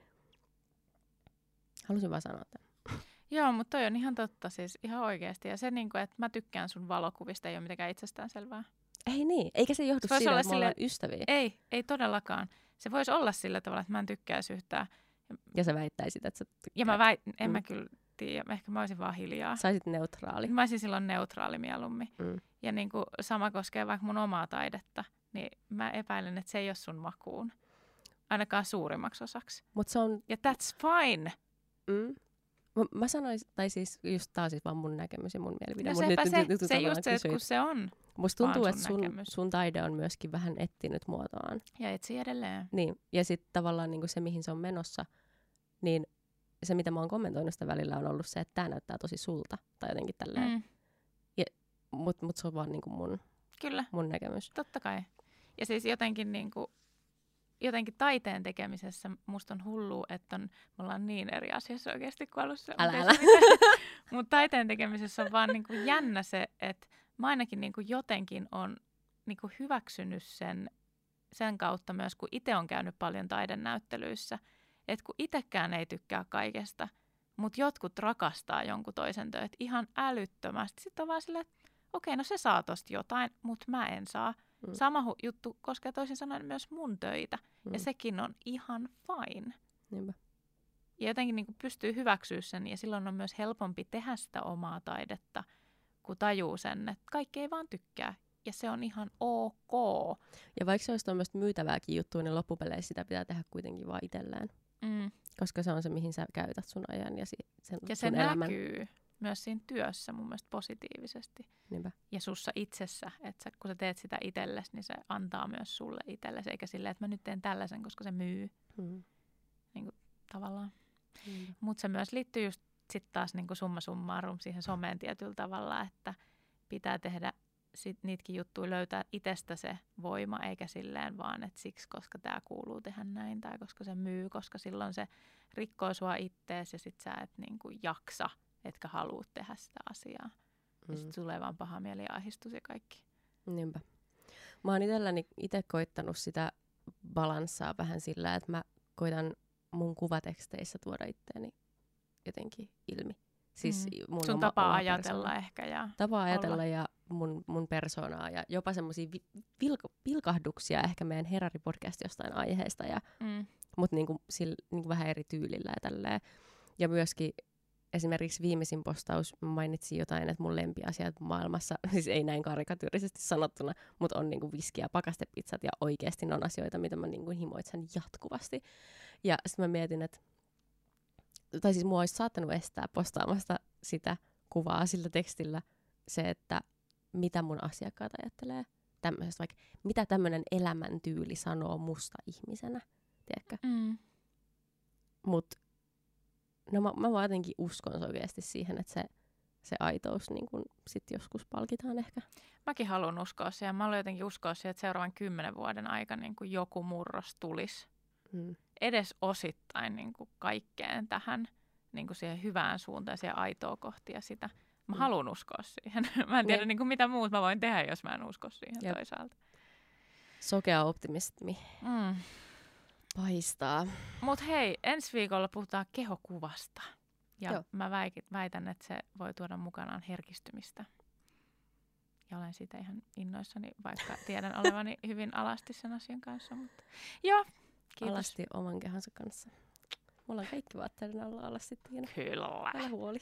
Halusin vaan sanoa tämän. Joo, mutta toi on ihan totta siis ihan oikeasti. Ja se, niinku, että mä tykkään sun valokuvista, ei ole mitenkään itsestäänselvää. Ei niin, eikä se johdu Se siitä, että silleen- ystäviä. Ei, ei todellakaan. Se voisi olla sillä tavalla, että mä en tykkäisi yhtään. Ja sä väittäisit, että sä Ja mä tykkäät. väit, en Mm. mä kyllä tiedä, ehkä mä olisin vaan hiljaa. Saisit neutraali. Mä olisin silloin neutraali mieluummin. Mm. Ja niin kuin sama koskee vaikka mun omaa taidetta, niin mä epäilen, että se ei ole sun makuun. Ainakaan suurimmaksi osaksi. Mutta se on, Ja that's fine. mm, mä, mä sanoisin, tai siis just taas siis vaan mun näkemys ja mun mielipide. No Mut sepä se, nyt se tavallaan just se, että kun se on. Musta tuntuu, että sun sun, näkemys. sun taide on myöskin vähän etsinyt muotoaan. Ja etsi edelleen. Niin, ja sitten tavallaan niinku se, mihin se on menossa, niin se, mitä mä oon kommentoinut sitä välillä, on ollut se, että tämä näyttää tosi sulta. Tai jotenkin tälleen. Mm. Mutta mut se on vaan niinku mun, kyllä, mun näkemys. totta kai. Ja siis jotenkin, niin kuin, jotenkin taiteen tekemisessä musta on hullu, että on, me ollaan niin eri asiassa oikeasti kuin alussa. Älä, älä. Mutta taiteen tekemisessä on vaan niin kuin jännä se, että mä ainakin niin kuin jotenkin on niin kuin hyväksynyt sen, sen kautta myös, kun itse on käynyt paljon taidenäyttelyissä, että kun itsekään ei tykkää kaikesta, mutta jotkut rakastaa jonkun toisen töitä ihan älyttömästi. Sitten on vaan silleen, että okei, no se saa tosta jotain, mutta mä en saa. Mm. Sama hu- juttu koskee toisin sanoen myös mun töitä. Ja sekin on ihan fine. Niinpä. Ja jotenkin niin pystyy hyväksyä sen ja silloin on myös helpompi tehdä sitä omaa taidetta, kun tajuu sen, että kaikki ei vaan tykkää. Ja se on ihan ok. Ja vaikka se olisi tuommoista myytävääkin juttua, niin loppupeleissä sitä pitää tehdä kuitenkin vaan itselleen. Mm. Koska se on se, mihin sä käytät sun ajan ja si- sen Ja se elämän. näkyy myös siinä työssä mun mielestä positiivisesti. Niinpä. Ja sussa itsessä, että sä, kun sä teet sitä itsellesi, niin se antaa myös sulle itsellesi, eikä silleen, että mä nyt teen tällaisen, koska se myy Mm. tavallaan. Niinpä. Mutta se myös liittyy just sitten taas niinku summa summarum siihen someen tietyllä tavalla, että pitää tehdä sit niitäkin juttuja, löytää itsestä se voima, eikä silleen vaan, että siksi, koska tämä kuuluu tehdä näin, tai koska se myy, koska silloin se rikkoo sua ittees ja sit sä et niinku jaksa, etkä halua tehdä sitä asiaa. Ja Mm. sitten tulee vaan paha mieli ja ahdistus ja kaikki. Niinpä. Mä oon itselläni itse koittanut sitä balanssaa vähän sillä, että mä koitan mun kuvateksteissä tuoda itteeni jotenkin ilmi. Siis Mm. mun Sun oma, tapa oma ajatella persoona. ehkä ja Tapa ajatella ja mun, mun persoonaa ja jopa semmoisia vi- pilkahduksia ehkä meidän Herari-podcast jostain aiheesta, ja, mm, mutta niinku, sil, niinku vähän eri tyylillä ja tälleen. Ja myöskin esimerkiksi viimeisin postaus mainitsi jotain, että mun lempiasiat maailmassa, siis ei näin karikatyyrisesti sanottuna, mutta on niinku viski ja pakastepizzat ja oikeasti ne on asioita, mitä mä niinku himoitsen jatkuvasti. Ja sitten mä mietin, että tai siis mua olisi saattanut estää postaamasta sitä kuvaa sillä tekstillä se, että mitä mun asiakkaat ajattelee tämmöisestä, vaikka mitä tämmöinen elämäntyyli sanoo musta ihmisenä, tiedätkö? mm, Mut no mä, mä vaan jotenkin uskon oikeasti siihen, että se, se aitous niin kun sit joskus palkitaan ehkä. mäkin haluan uskoa siihen. Mä haluan jotenkin uskoa siihen, että seuraavan kymmenen vuoden aikana niin joku murros tulisi Mm. Edes osittain niin kuin kaikkeen tähän niin kuin siihen hyvään suuntaan, siihen aitoa kohti ja sitä. Mä Mm. haluan uskoa siihen. mä en tiedä Jep. niin kuin mitä muut mä voin tehdä, jos mä en usko siihen Jep. toisaalta. Sokea optimismi Mm. paistaa. Mutta hei, ensi viikolla puhutaan kehokuvasta. Ja Joo. mä väitän, että se voi tuoda mukanaan herkistymistä. Ja olen siitä ihan innoissani, vaikka tiedän olevani hyvin alasti sen asian kanssa. Mutta joo, kiitos. Alasti oman kehonsa kanssa. Mulla on kaikki vaatteiden alla alasti, Tiina. Kyllä. Älä huoli.